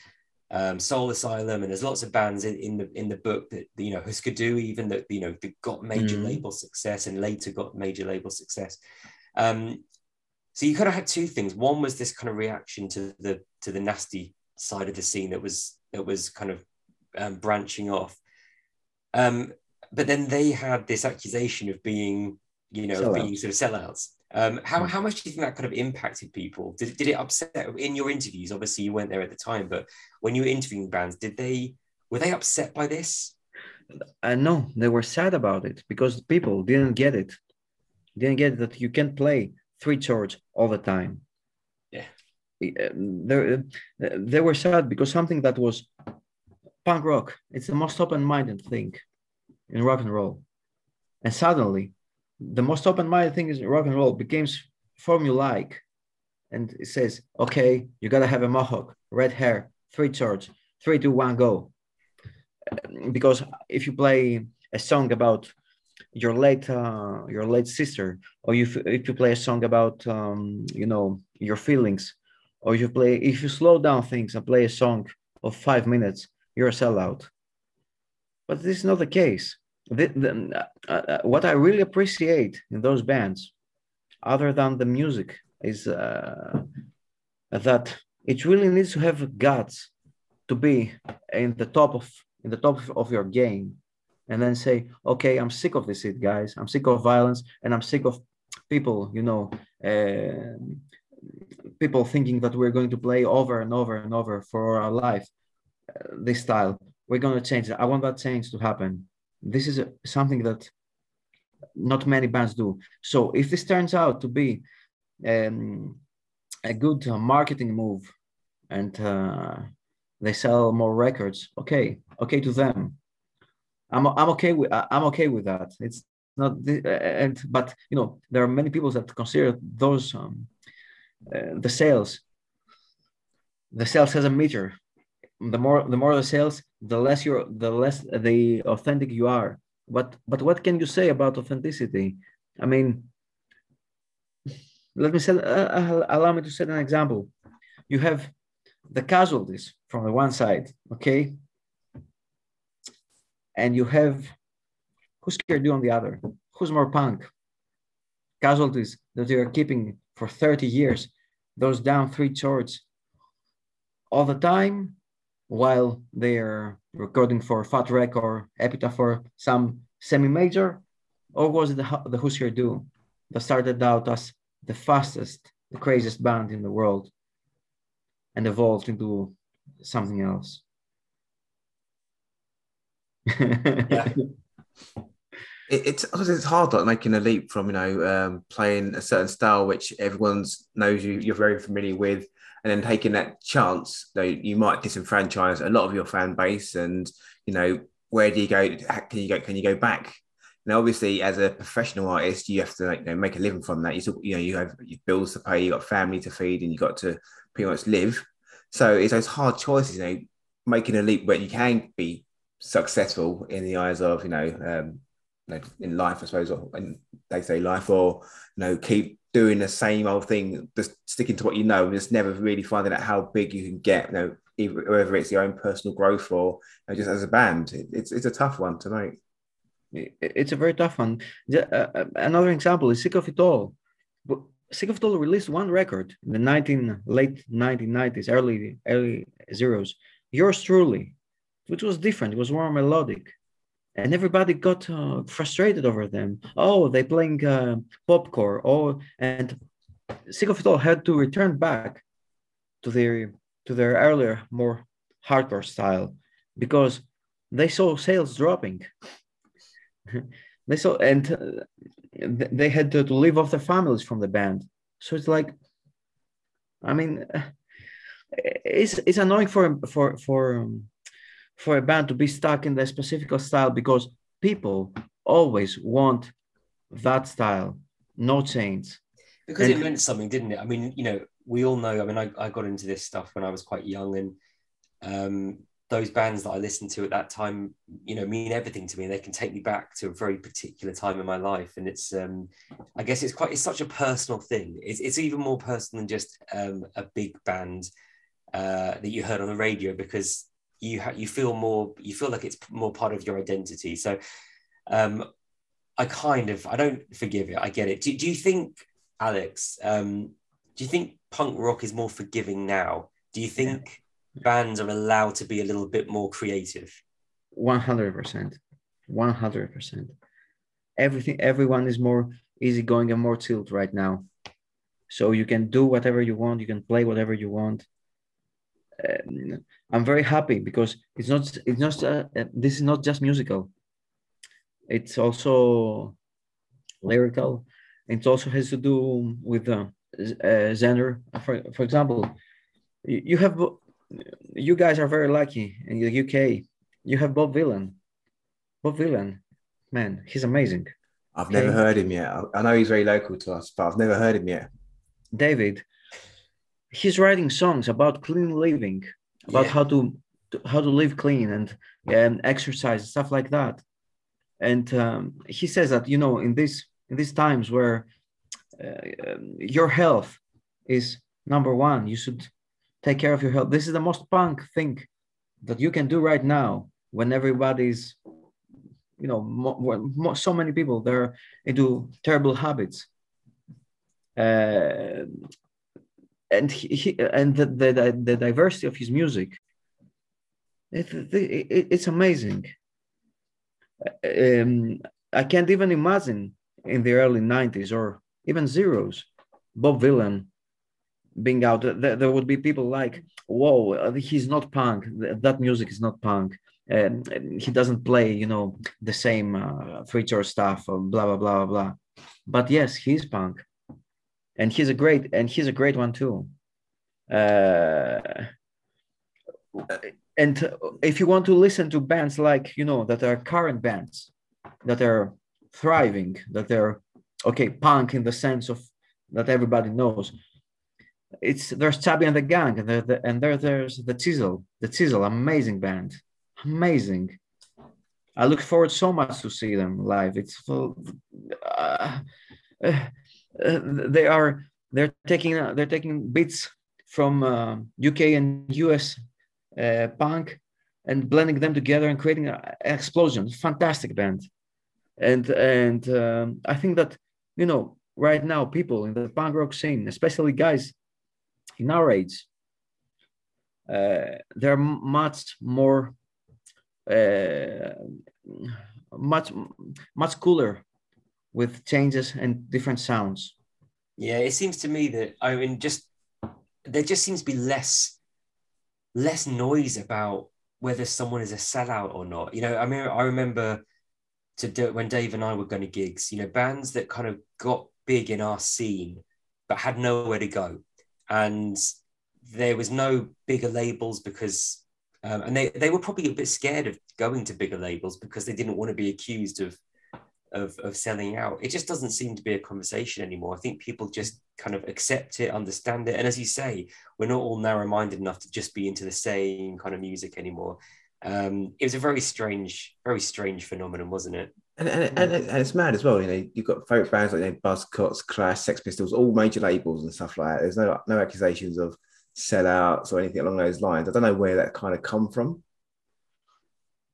um, Soul Asylum, and there's lots of bands in, in the in the book that you know Husker Du even that you know that got major mm. label success and later got major label success. Um, so you kind of had two things. One was this kind of reaction to the to the nasty side of the scene that was that was kind of um, branching off. Um, but then they had this accusation of being, you know, being sort of sellouts. Um, how, hmm. how much do you think that kind of impacted people? Did, did it upset in your interviews? Obviously, you weren't there at the time, but when you were interviewing bands, did they were they upset by this? Uh, no, they were sad about it because people didn't get it. Didn't get that you can't play three chords all the time. Yeah, uh, they, uh, they were sad because something that was punk rock. It's the most open-minded thing in rock and roll, and suddenly the most open-minded thing is rock and roll becomes formulaic and it says okay you gotta have a mohawk red hair three chords three two one go. Because if you play a song about your late uh, your late sister or if, if you play a song about um, you know your feelings or you play if you slow down things and play a song of five minutes you're a sellout. But this is not the case the, the, uh, uh, what I really appreciate in those bands, other than the music, is uh, that it really needs to have guts to be in the top of in the top of your game, and then say, okay, I'm sick of this shit, guys. I'm sick of violence, and I'm sick of people, you know, uh, people thinking that we're going to play over and over and over for our life. Uh, this style, we're going to change it. I want that change to happen this is something that not many bands do. So if this turns out to be um, a good uh, marketing move and uh, they sell more records, okay, okay to them. I'm, I'm okay with I'm okay with that. It's not the, and but you know there are many people that consider those um, uh, the sales. The sales has a meter the more the more the sales the less you're the less the authentic you are. But but what can you say about authenticity? I mean let me say uh, uh, allow me to set an example. You have the casualties from the one side okay? And you have Husker Du on the other? Who's more punk? Casualties that you are keeping for 30 years those down three chords all the time while they're recording for Fat or Epitaph or some semi-major, or was it the, the Husker Du that started out as the fastest, the craziest band in the world and evolved into something else? yeah. It, it's it's hard like making a leap from you know um, playing a certain style which everyone knows you you're very familiar with and then taking that chance, though you might disenfranchise a lot of your fan base. And you know, where do you go? Can you go? Can you go back? Now, obviously, as a professional artist, you have to like, you know, make a living from that. You still, you know, you have bills to pay, you got family to feed, and you got to pretty much live. So it's those hard choices, you know, making a leap where you can be successful in the eyes of, you know, um, in life, I suppose, or in day life, or you know, keep doing the same old thing, just sticking to what you know, and just never really finding out how big you can get. You know, either, whether it's your own personal growth or you know, just as a band, it, it's it's a tough one to make. It's a very tough one. Uh, uh, another example is Sick of It All. Sick of It All released one record in the 19 late 1990s, early early zeros. Yours truly, which was different. It was more melodic and everybody got uh, frustrated over them. Oh, they're playing uh, popcorn. Oh, and Sick of It All had to return back to their to their earlier, more hardcore style because they saw sales dropping. they saw and uh, they had to, to leave off their families from the band. So it's like, I mean, it's it's annoying for for for um, for a band to be stuck in their specific style because people always want that style, no change. Because and, it meant something, didn't it? I mean, you know, we all know. I mean, I, I got into this stuff when I was quite young, and um, those bands that I listened to at that time, you know, mean everything to me. They can take me back to a very particular time in my life, and it's, um, I guess, it's quite, it's such a personal thing. It's, it's even more personal than just um, a big band uh, that you heard on the radio because you ha- you feel more, you feel like it's more part of your identity. So, um, I kind of, I don't forgive it. I get it. Do, do you think, Alex? Um, do you think punk rock is more forgiving now? Do you think? Yeah bands are allowed to be a little bit more creative 100% 100% everything everyone is more easygoing and more tilt right now so you can do whatever you want you can play whatever you want um, i'm very happy because it's not it's not uh, uh this is not just musical it's also lyrical it also has to do with uh, uh, genre for, for example you have you guys are very lucky in the UK. You have Bob Vylan. Bob Vylan, man, he's amazing. I've okay? never heard him yet. I know he's very local to us, but I've never heard him yet. David, he's writing songs about clean living, about yeah. how to, to, how to live clean and and exercise stuff like that. And um, he says that you know in this in these times where uh, um, your health is number one, you should take care of your health. This is the most punk thing that you can do right now when everybody's, you know, so many people they're into terrible habits. Uh, and he, he, and the, the, the diversity of his music, it, it, it's amazing. Um, I can't even imagine in the early 90s or even zeros, Bob Vylan being out. There, there would be people like whoa he's not punk. That music is not punk. And he doesn't play you know the same uh, feature stuff blah blah blah blah. But yes he's punk and he's a great and he's a great one too uh, and if you want to listen to bands like you know that are current bands that are thriving that are okay punk in the sense of that everybody knows it's there's Chubby and the Gang, and, the, and there there's the Chisel, the Chisel, amazing band, amazing. I look forward so much to see them live. It's full, uh, uh, they are they're taking uh, they're taking bits from UK uh, and US uh, punk and blending them together and creating an explosion. Fantastic band, and and um, I think that you know right now people in the punk rock scene, especially guys in our age, uh, they're much more, much much cooler with changes and different sounds. Yeah, it seems to me that I mean, just there just seems to be less less noise about whether someone is a sellout or not. You know, I mean, I remember to do when Dave and I were going to gigs. You know, bands that kind of got big in our scene but had nowhere to go and there was no bigger labels because um, and they, they were probably a bit scared of going to bigger labels because they didn't want to be accused of, of of selling out it just doesn't seem to be a conversation anymore i think people just kind of accept it understand it and as you say we're not all narrow-minded enough to just be into the same kind of music anymore um, it was a very strange very strange phenomenon wasn't it and, and, and, and, it's mad as well, you know. You've got favorite bands like you know, Buzzcocks, Clash, Sex Pistols, all major labels and stuff like that. There's no no accusations of sellouts or anything along those lines. I don't know where that kind of come from.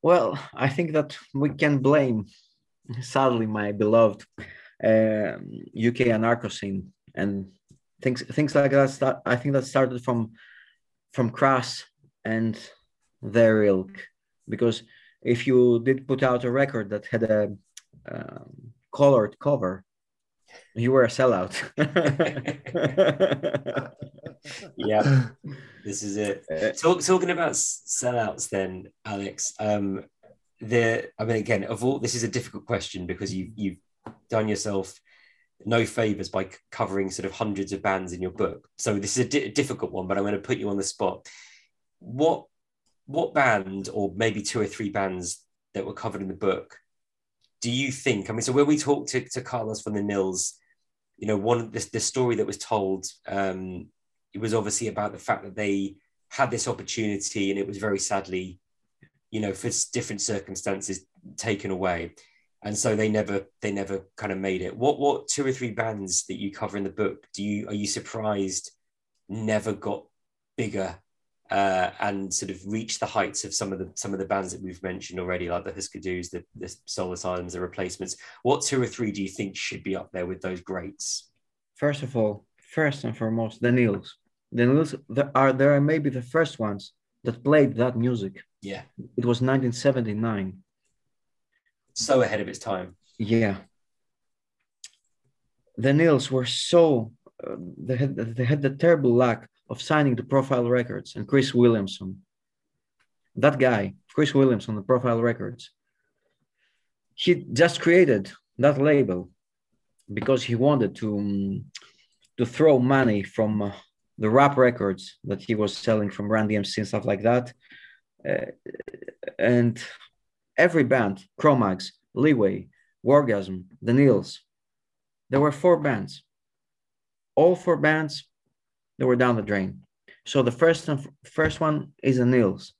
Well, I think that we can blame, sadly, my beloved uh, UK anarcho scene and things things like that. Start, I think that started from from Crass and their ilk because if you did put out a record that had a um, colored cover, you were a sellout. yeah, this is it. Uh, Talk, talking about sellouts, then, Alex. Um, the I mean, again, of all this is a difficult question because you've you've done yourself no favors by covering sort of hundreds of bands in your book. So this is a di- difficult one, but I'm going to put you on the spot. What what band or maybe two or three bands that were covered in the book do you think? I mean, so when we talked to, to Carlos from the Nils, you know, one the, the story that was told, um, it was obviously about the fact that they had this opportunity and it was very sadly, you know, for different circumstances taken away. And so they never they never kind of made it. What what two or three bands that you cover in the book do you are you surprised never got bigger uh, and sort of reach the heights of some of the some of the bands that we've mentioned already, like the Husker Dus, the, the Soul Asylums, the Replacements. What two or three do you think should be up there with those greats? First of all, first and foremost, the Nils. The there are there are maybe the first ones that played that music. Yeah, It was 1979. so ahead of its time. Yeah. The Nils were so uh, they had they had the terrible lack of signing to Profile Records and Chris Williamson. That guy, Chris Williamson, the Profile Records, he just created that label because he wanted to um, to throw money from uh, the rap records that he was selling from Run-DMC and stuff like that. Uh, and every band, Cro-Mags, Leeway, Wargasm, The Nils, there were four bands. All four bands, they were down the drain. So the first first one is The Nils.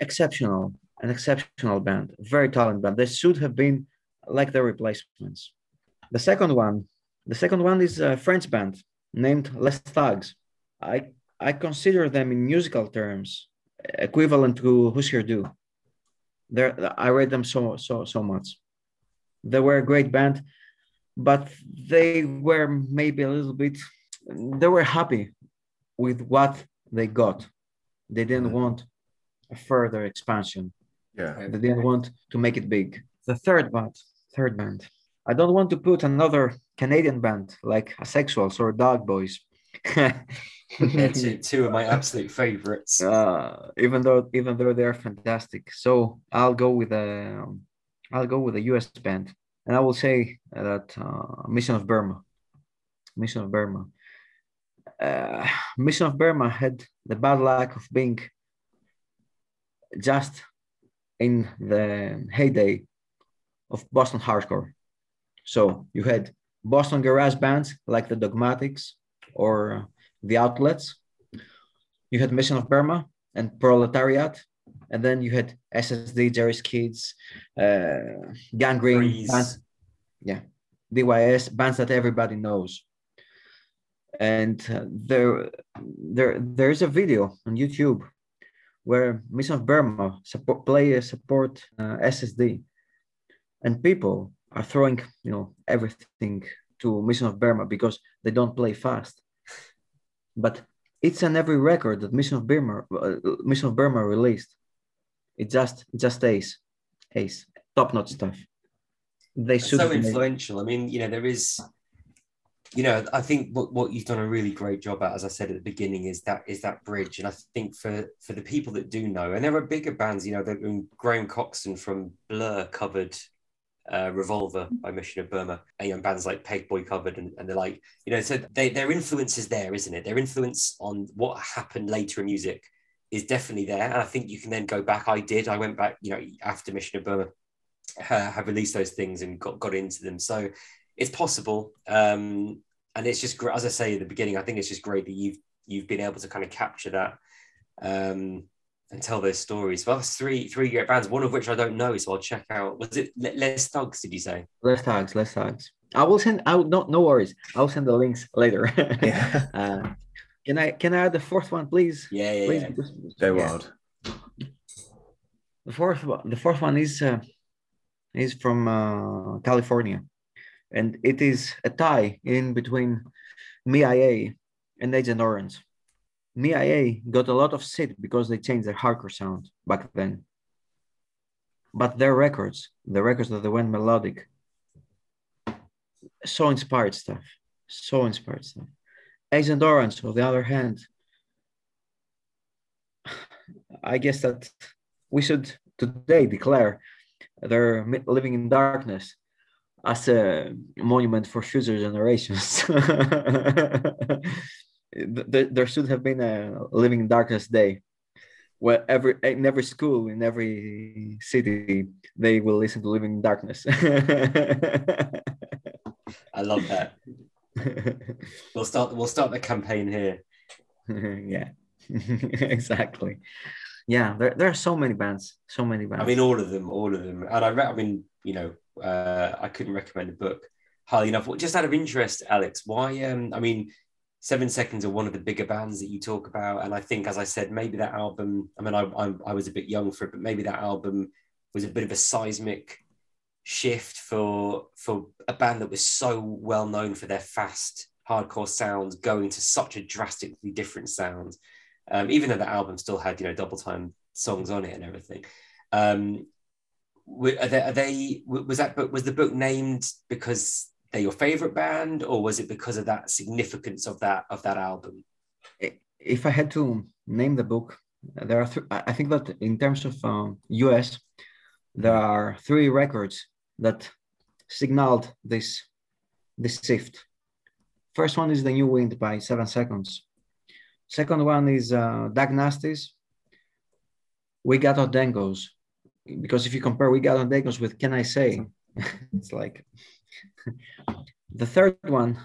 Exceptional, an exceptional band, very talented band. They should have been like the replacements. The second one, the second one is a French band named Les Thugs. I I consider them in musical terms equivalent to Husker Du. There, I read them so so so much. They were a great band, but they were maybe a little bit. They were happy with what they got. They didn't want a further expansion. Yeah. They didn't want to make it big. The third band, third band. I don't want to put another Canadian band like Asexuals or Doughboys. Two, two of my absolute favorites. uh, even though even though they're fantastic. So I'll go with a I'll go with a US band, and I will say that uh, Mission of Burma. Mission of Burma. Uh, Mission of Burma had the bad luck of being just in the heyday of Boston hardcore. So you had Boston garage bands like the Dogmatics or the Outlets. You had Mission of Burma and Proletariat, and then you had SSD, Jerry's Kids, uh, Gang Green, bands, yeah, DYS bands that everybody knows. And uh, there, there, there is a video on YouTube where Mission of Burma support, play support uh, SSD, and people are throwing, you know, everything to Mission of Burma because they don't play fast. But it's an every record that Mission of Burma, uh, Mission of Burma released. It just, it just ace, ace, top notch stuff. They should so influential. I mean, you know, there is, you know, I think what, what you've done a really great job at, as I said at the beginning, is that is that bridge. And I think for for the people that do know, and there are bigger bands, you know, that Graham Coxon from Blur covered uh, Revolver by Mission of Burma, and you know, bands like Pegboy covered, and, and they're like, you know, so they, their influence is there, isn't it? Their influence on what happened later in music is definitely there. And I think you can then go back. I did. I went back, you know, after Mission of Burma uh, have released those things and got, got into them. So it's possible. Um, and it's just. As I say at the beginning, I think it's just great that you've you've been able to kind of capture that um, and tell those stories. Well, that's three three great bands, one of which I don't know, so I'll check out. Was it Le- Les Thugs? Did you say? Less tags, less tags. I will send. out. will, no, no worries. I'll send the links later. Yeah. uh, can I can I add the fourth one, please? Yeah, yeah, Please. yeah. Go yeah. wild. The fourth one, the fourth one is uh, is from uh, California, and it is a tie in between MIA and Agent Orange. MIA got a lot of shit because they changed their hardcore sound back then. But their records, the records that they went melodic, so inspired stuff, so inspired stuff. Agent Orange, on the other hand, I guess that we should today declare they're living in darkness as a monument for future generations. there should have been a living in darkness day where every in every school in every city they will listen to living in darkness. I love that. We'll start we'll start the campaign here. Yeah. Exactly. Yeah there, there are so many bands so many bands. i mean all of them all of them. And i re- i mean you know uh, i couldn't recommend a book highly enough. Just out of interest alex why um i mean seven seconds are one of the bigger bands that you talk about and i think as i said maybe that album i mean i, I, I was a bit young for it but maybe that album was a bit of a seismic shift for for a band that was so well known for their fast hardcore sounds going to such a drastically different sound um, even though the album still had you know double time songs on it and everything. Um, are they, are they was that book was the book named because they're your favorite band or was it because of that significance of that of that album? If i had to name the book there are th- i think that in terms of um, us there are three records that signaled this this shift. First one is the new wind by seven seconds. Second one is uh, Diagnostis. Wig Out at Denko's because if you compare Wig Out at Denko's with Can I Say, it's like the third one.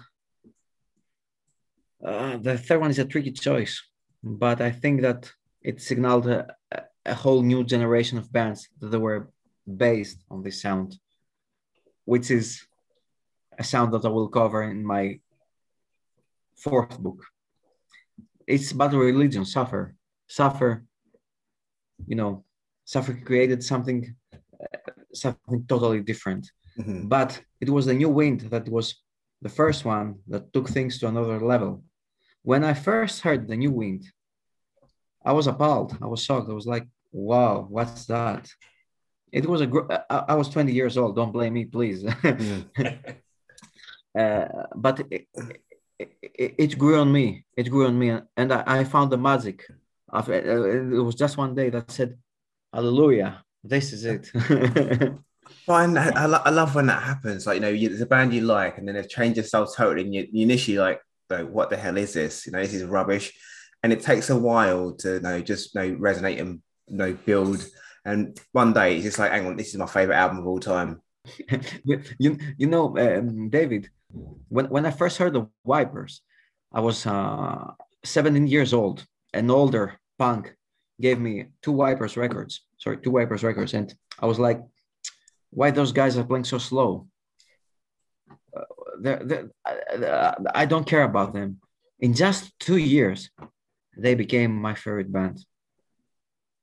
Uh, the third one is a tricky choice, but I think that it signaled a, a whole new generation of bands that were based on this sound, which is a sound that I will cover in my fourth book it's about religion, Suffer. Suffer, you know, Suffer created something, uh, something totally different. Mm-hmm. But it was the new wind that was the first one that took things to another level. When I first heard the new wind, I was appalled. I was shocked. I was like, wow, what's that? It was a, gr- I, I was 20 years old. Don't blame me, please. uh, but it, it, it, grew on me. It grew on me, and I, I found the magic of it. Uh, it was just one day that said, "Hallelujah! This is it." Fine, I, I, love when that happens. Like you know, you, there's a band you like, and then they've changed totally, and you, you initially like, "What the hell is this?" You know, this is rubbish, and it takes a while to you know just you know resonate and you know build. And one day it's just like, "Hang on, this is my favorite album of all time." you you know, um, David when, when I first heard the Wipers, I was uh, 17 years old. An older punk gave me two Wipers records, sorry, two Wipers records. And I was like, why those guys are playing so slow? Uh, they're, they're, uh, I don't care about them. In just two years, they became my favorite band.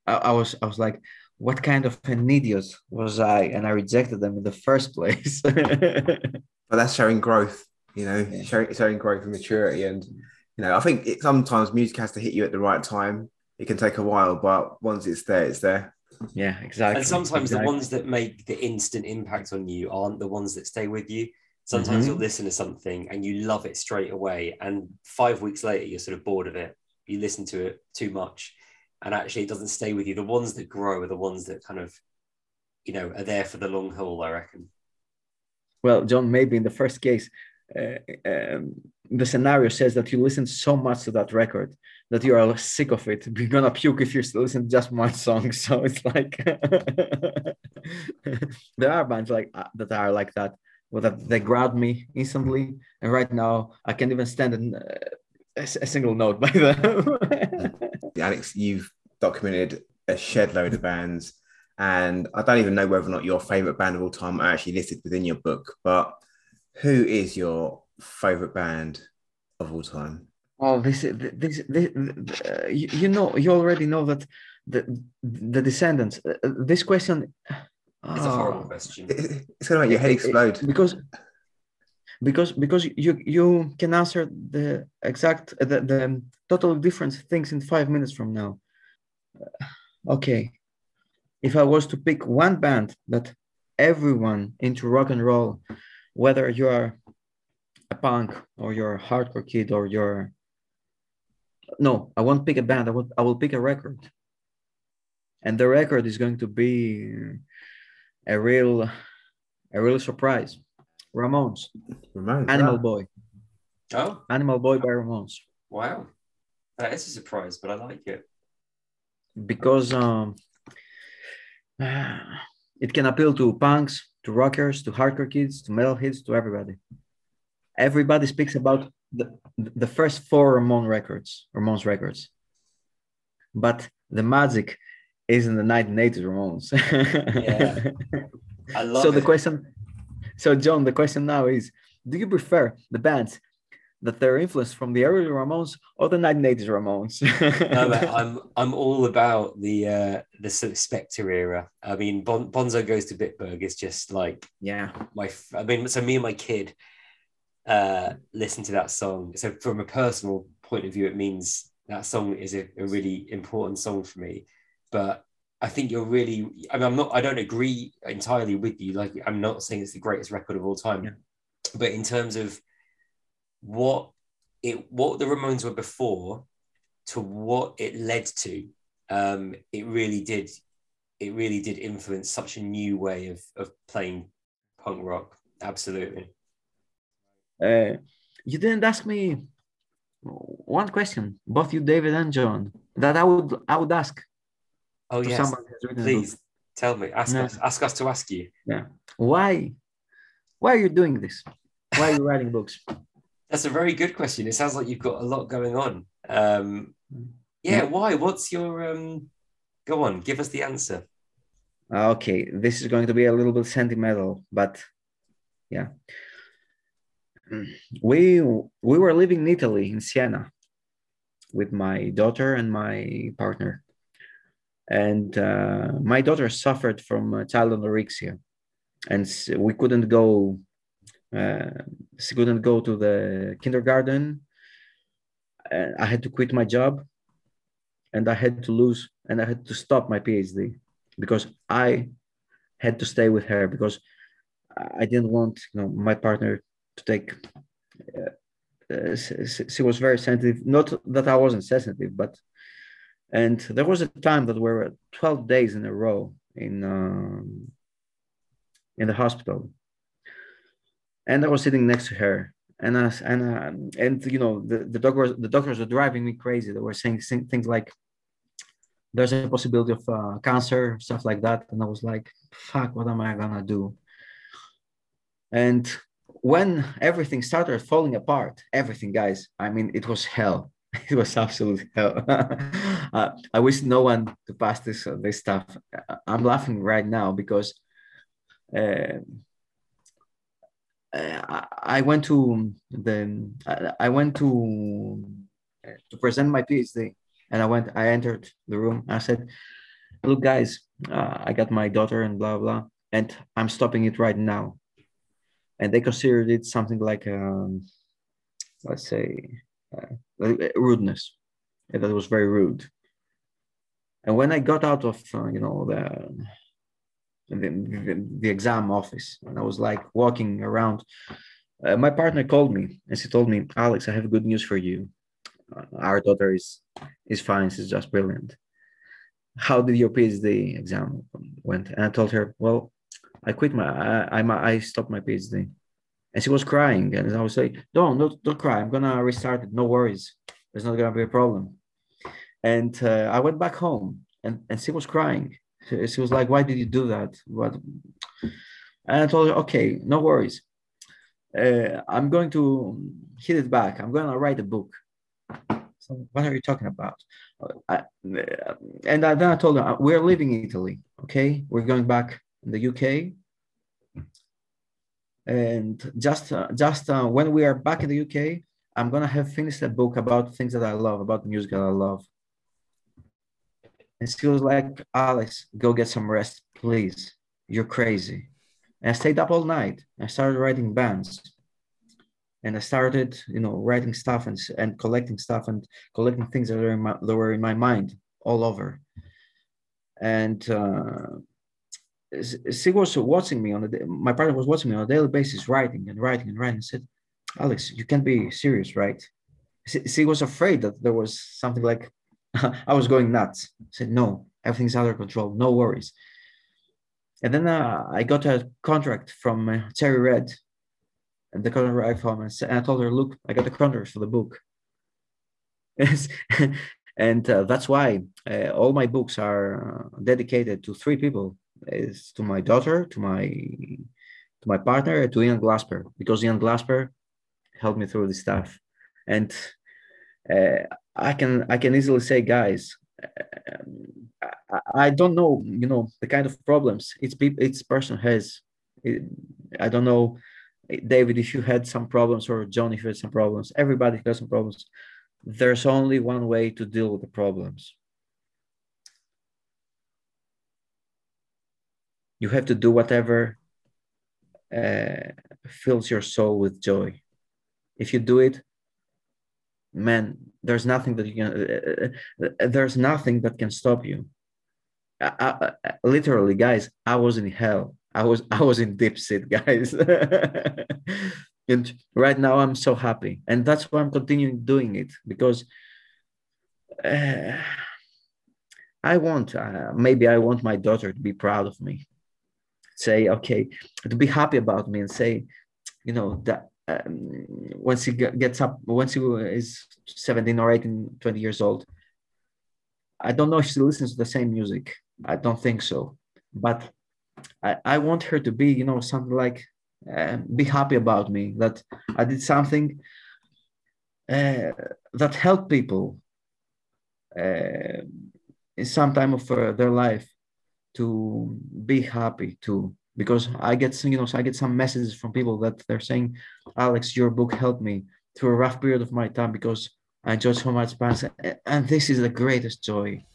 I, I was I was like, what kind of an idiot was I? And I rejected them in the first place. but that's showing growth you know yeah. showing, showing growth and maturity and you know i think it, sometimes music has to hit you at the right time it can take a while but once it's there it's there yeah exactly and sometimes exactly. the ones that make the instant impact on you aren't the ones that stay with you sometimes mm-hmm. you'll listen to something and you love it straight away and five weeks later you're sort of bored of it you listen to it too much and actually it doesn't stay with you the ones that grow are the ones that kind of you know are there for the long haul i reckon well, John, maybe in the first case, uh, um, the scenario says that you listen so much to that record that you are sick of it. You're gonna puke if you listen to just one song. So it's like there are bands like uh, that are like that, well, that they grab me instantly. And right now, I can't even stand an, uh, a, a, single note by them. Alex, you've documented a shed load of bands and I don't even know whether or not your favorite band of all time are actually listed within your book, but who is your favorite band of all time? Oh, this, this, this, this uh, you, you, know, you already know that the the Descendents. Uh, this question. It's a horrible ah. question. It's gonna make your head explode because because because you you can answer the exact the, the totally different things in five minutes from now. Okay, if I was to pick one band that everyone into rock and roll, whether you are a punk or you're a hardcore kid or you're no, I won't pick a band. I will I will pick a record. and the record is going to be a real, a real surprise. Ramones, Ramones, Animal wow. Boy, Oh, Animal Boy by Ramones, wow. That is a surprise, but I like it. because um, it can appeal to punks, to rockers, to hardcore kids, to metalheads, to everybody. Everybody speaks about the, the first four Ramon records, Ramones records. But the magic is in the 1980s Ramones. Yeah. I love so the question, so John, the question now is, do you prefer the bands that they're influenced from the early Ramones or the 1980s Ramones? no, I'm I'm all about the uh the sort of Spector era. I mean, bon- Bonzo goes to Bitburg is just like yeah, my. I mean, so me and my kid uh listen to that song. So from a personal point of view, it means that song is a, a really important song for me. But I think you're really. I mean, I'm not. I don't agree entirely with you. Like, I'm not saying it's the greatest record of all time, Yeah. but in terms of what it what the Ramones were before to what it led to, um, it really did. It really did influence such a new way of of playing punk rock. Absolutely. Uh, you didn't ask me one question, both you, David and John, that I would I would ask Oh yes, someone who's written a book. please tell me. Ask Yeah. us. Ask us to ask you. Yeah. Why? Why are you doing this? Why are you writing books? That's a very good question. It sounds like you've got a lot going on. Um, yeah. Why? What's your um? Go on. Give us the answer. Okay, this is going to be a little bit sentimental, but yeah. We we were living in Italy in Siena with my daughter and my partner. And uh, my daughter suffered from uh, child anorexia, and we couldn't go. Uh, she couldn't go to the kindergarten. I had to quit my job, and I had to lose, and I had to stop my PhD because I had to stay with her because I didn't want you know my partner to take. Uh, uh, she, was very sensitive. Not that I wasn't sensitive, but and there was a time that we were 12 days in a row in um, in the hospital, and I was sitting next to her. And uh, and uh, and you know the, the doctors the doctors were driving me crazy. They were saying things like, there's a possibility of uh, cancer, stuff like that. And I was like, fuck, what am I gonna do? And when everything started falling apart, everything, guys, I mean, it was hell. It was absolute hell. uh, I wish no one to pass this uh, this stuff. I- I'm laughing right now because uh, I I went to the I- went to uh, to present my PhD and I went, I entered the room. I said, "Look, guys, uh, I got my daughter and blah blah, and I'm stopping it right now." And they considered it something like, um, let's say, uh, rudeness. That was very rude. And when I got out of, uh, you know, the, the the the exam office, and I was like walking around, uh, my partner called me and she told me, "Alex, I have good news for you. Uh, our daughter is is fine. She's just brilliant. How did your PhD exam went? And I told her, well, I quit my, I, I, I stopped my PhD. And she was crying. And I was like, don't, don't, don't cry. I'm to restart it. No worries. There's not to be a problem. And uh, I went back home and, and she was crying. She, she was like, why did you do that? What? And I told her, okay, no worries. Uh, I'm going to hit it back. I'm going to write a book. So what are you talking about? I, and I, then I told her, we're leaving Italy. Okay. We're going back in the UK. And just, uh, just uh, when we are back in the UK, I'm to have finished a book about things that I love, about music that I love. And she was like, Alex, go get some rest, please. You're crazy. And I stayed up all night. I started writing bands and I started, you know, writing stuff and, and collecting stuff and collecting things that were in my, that were in my mind all over. And uh, she was watching me on a, my partner was watching me on a daily basis, writing and writing and writing. And said, "Alex, you can't be serious, right?" She, was afraid that there was something like I was going nuts. I said, no, everything's under control, no worries. And then uh, I got a contract from uh, Cherry Red, and the contract from and I told her, look, I got the contract for the book. and uh, that's why uh, all my books are dedicated to three people: is to my daughter, to my to my partner, to Ian Glasper, because Ian Glasper helped me through this stuff, and uh, I can I can easily say, guys, I, I don't know, you know, the kind of problems it's each person has. It, I don't know, David, if you had some problems, or John, if you had some problems. Everybody has some problems. There's only one way to deal with the problems. You have to do whatever uh, fills your soul with joy. If you do it, man, there's nothing that you can. Uh, uh, there's nothing that can stop you. I, I, literally, guys, I was in hell. I was I was in deep shit, guys. and right now, I'm so happy, and that's why I'm continuing doing it because uh, I want uh, maybe I want my daughter to be proud of me. Say okay, to be happy about me, and say, you know that um, once he gets up, once he is 17 or 18, 20 years old, I don't know if she listens to the same music. I don't think so. But I, I want her to be, you know, something like uh, be happy about me that I did something uh, that helped people uh, in some time of uh, their life to be happy too because I get you know, I get some messages from people that they're saying, Alex, your book helped me through a rough period of my time because I enjoyed so much Spanish. And this is the greatest joy.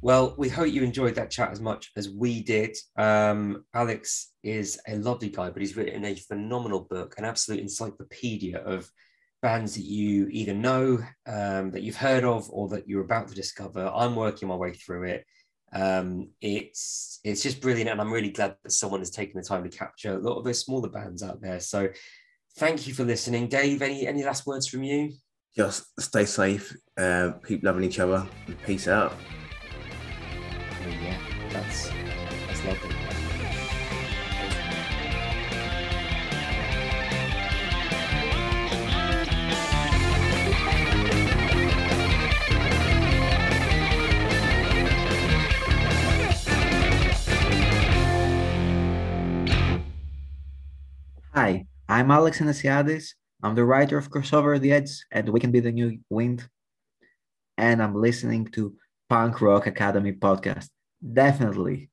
Well, we hope you enjoyed that chat as much as we did. Um, Alex is a lovely guy, but he's written a phenomenal book, an absolute encyclopedia of bands that you either know, um, that you've heard of, or that you're about to discover. I'm working my way through it. Um, it's it's just brilliant, and I'm really glad that someone has taken the time to capture a lot of those smaller bands out there. So, thank you for listening, Dave. Any any last words from you? Just stay safe, uh, keep loving each other, and peace out. Oh, yeah, that's that's lovely. I'm Alex Anasiadis. I'm the writer of Crossover the Edge and We Can Be the New Wind. And I'm listening to Punk Rock Academy podcast. Definitely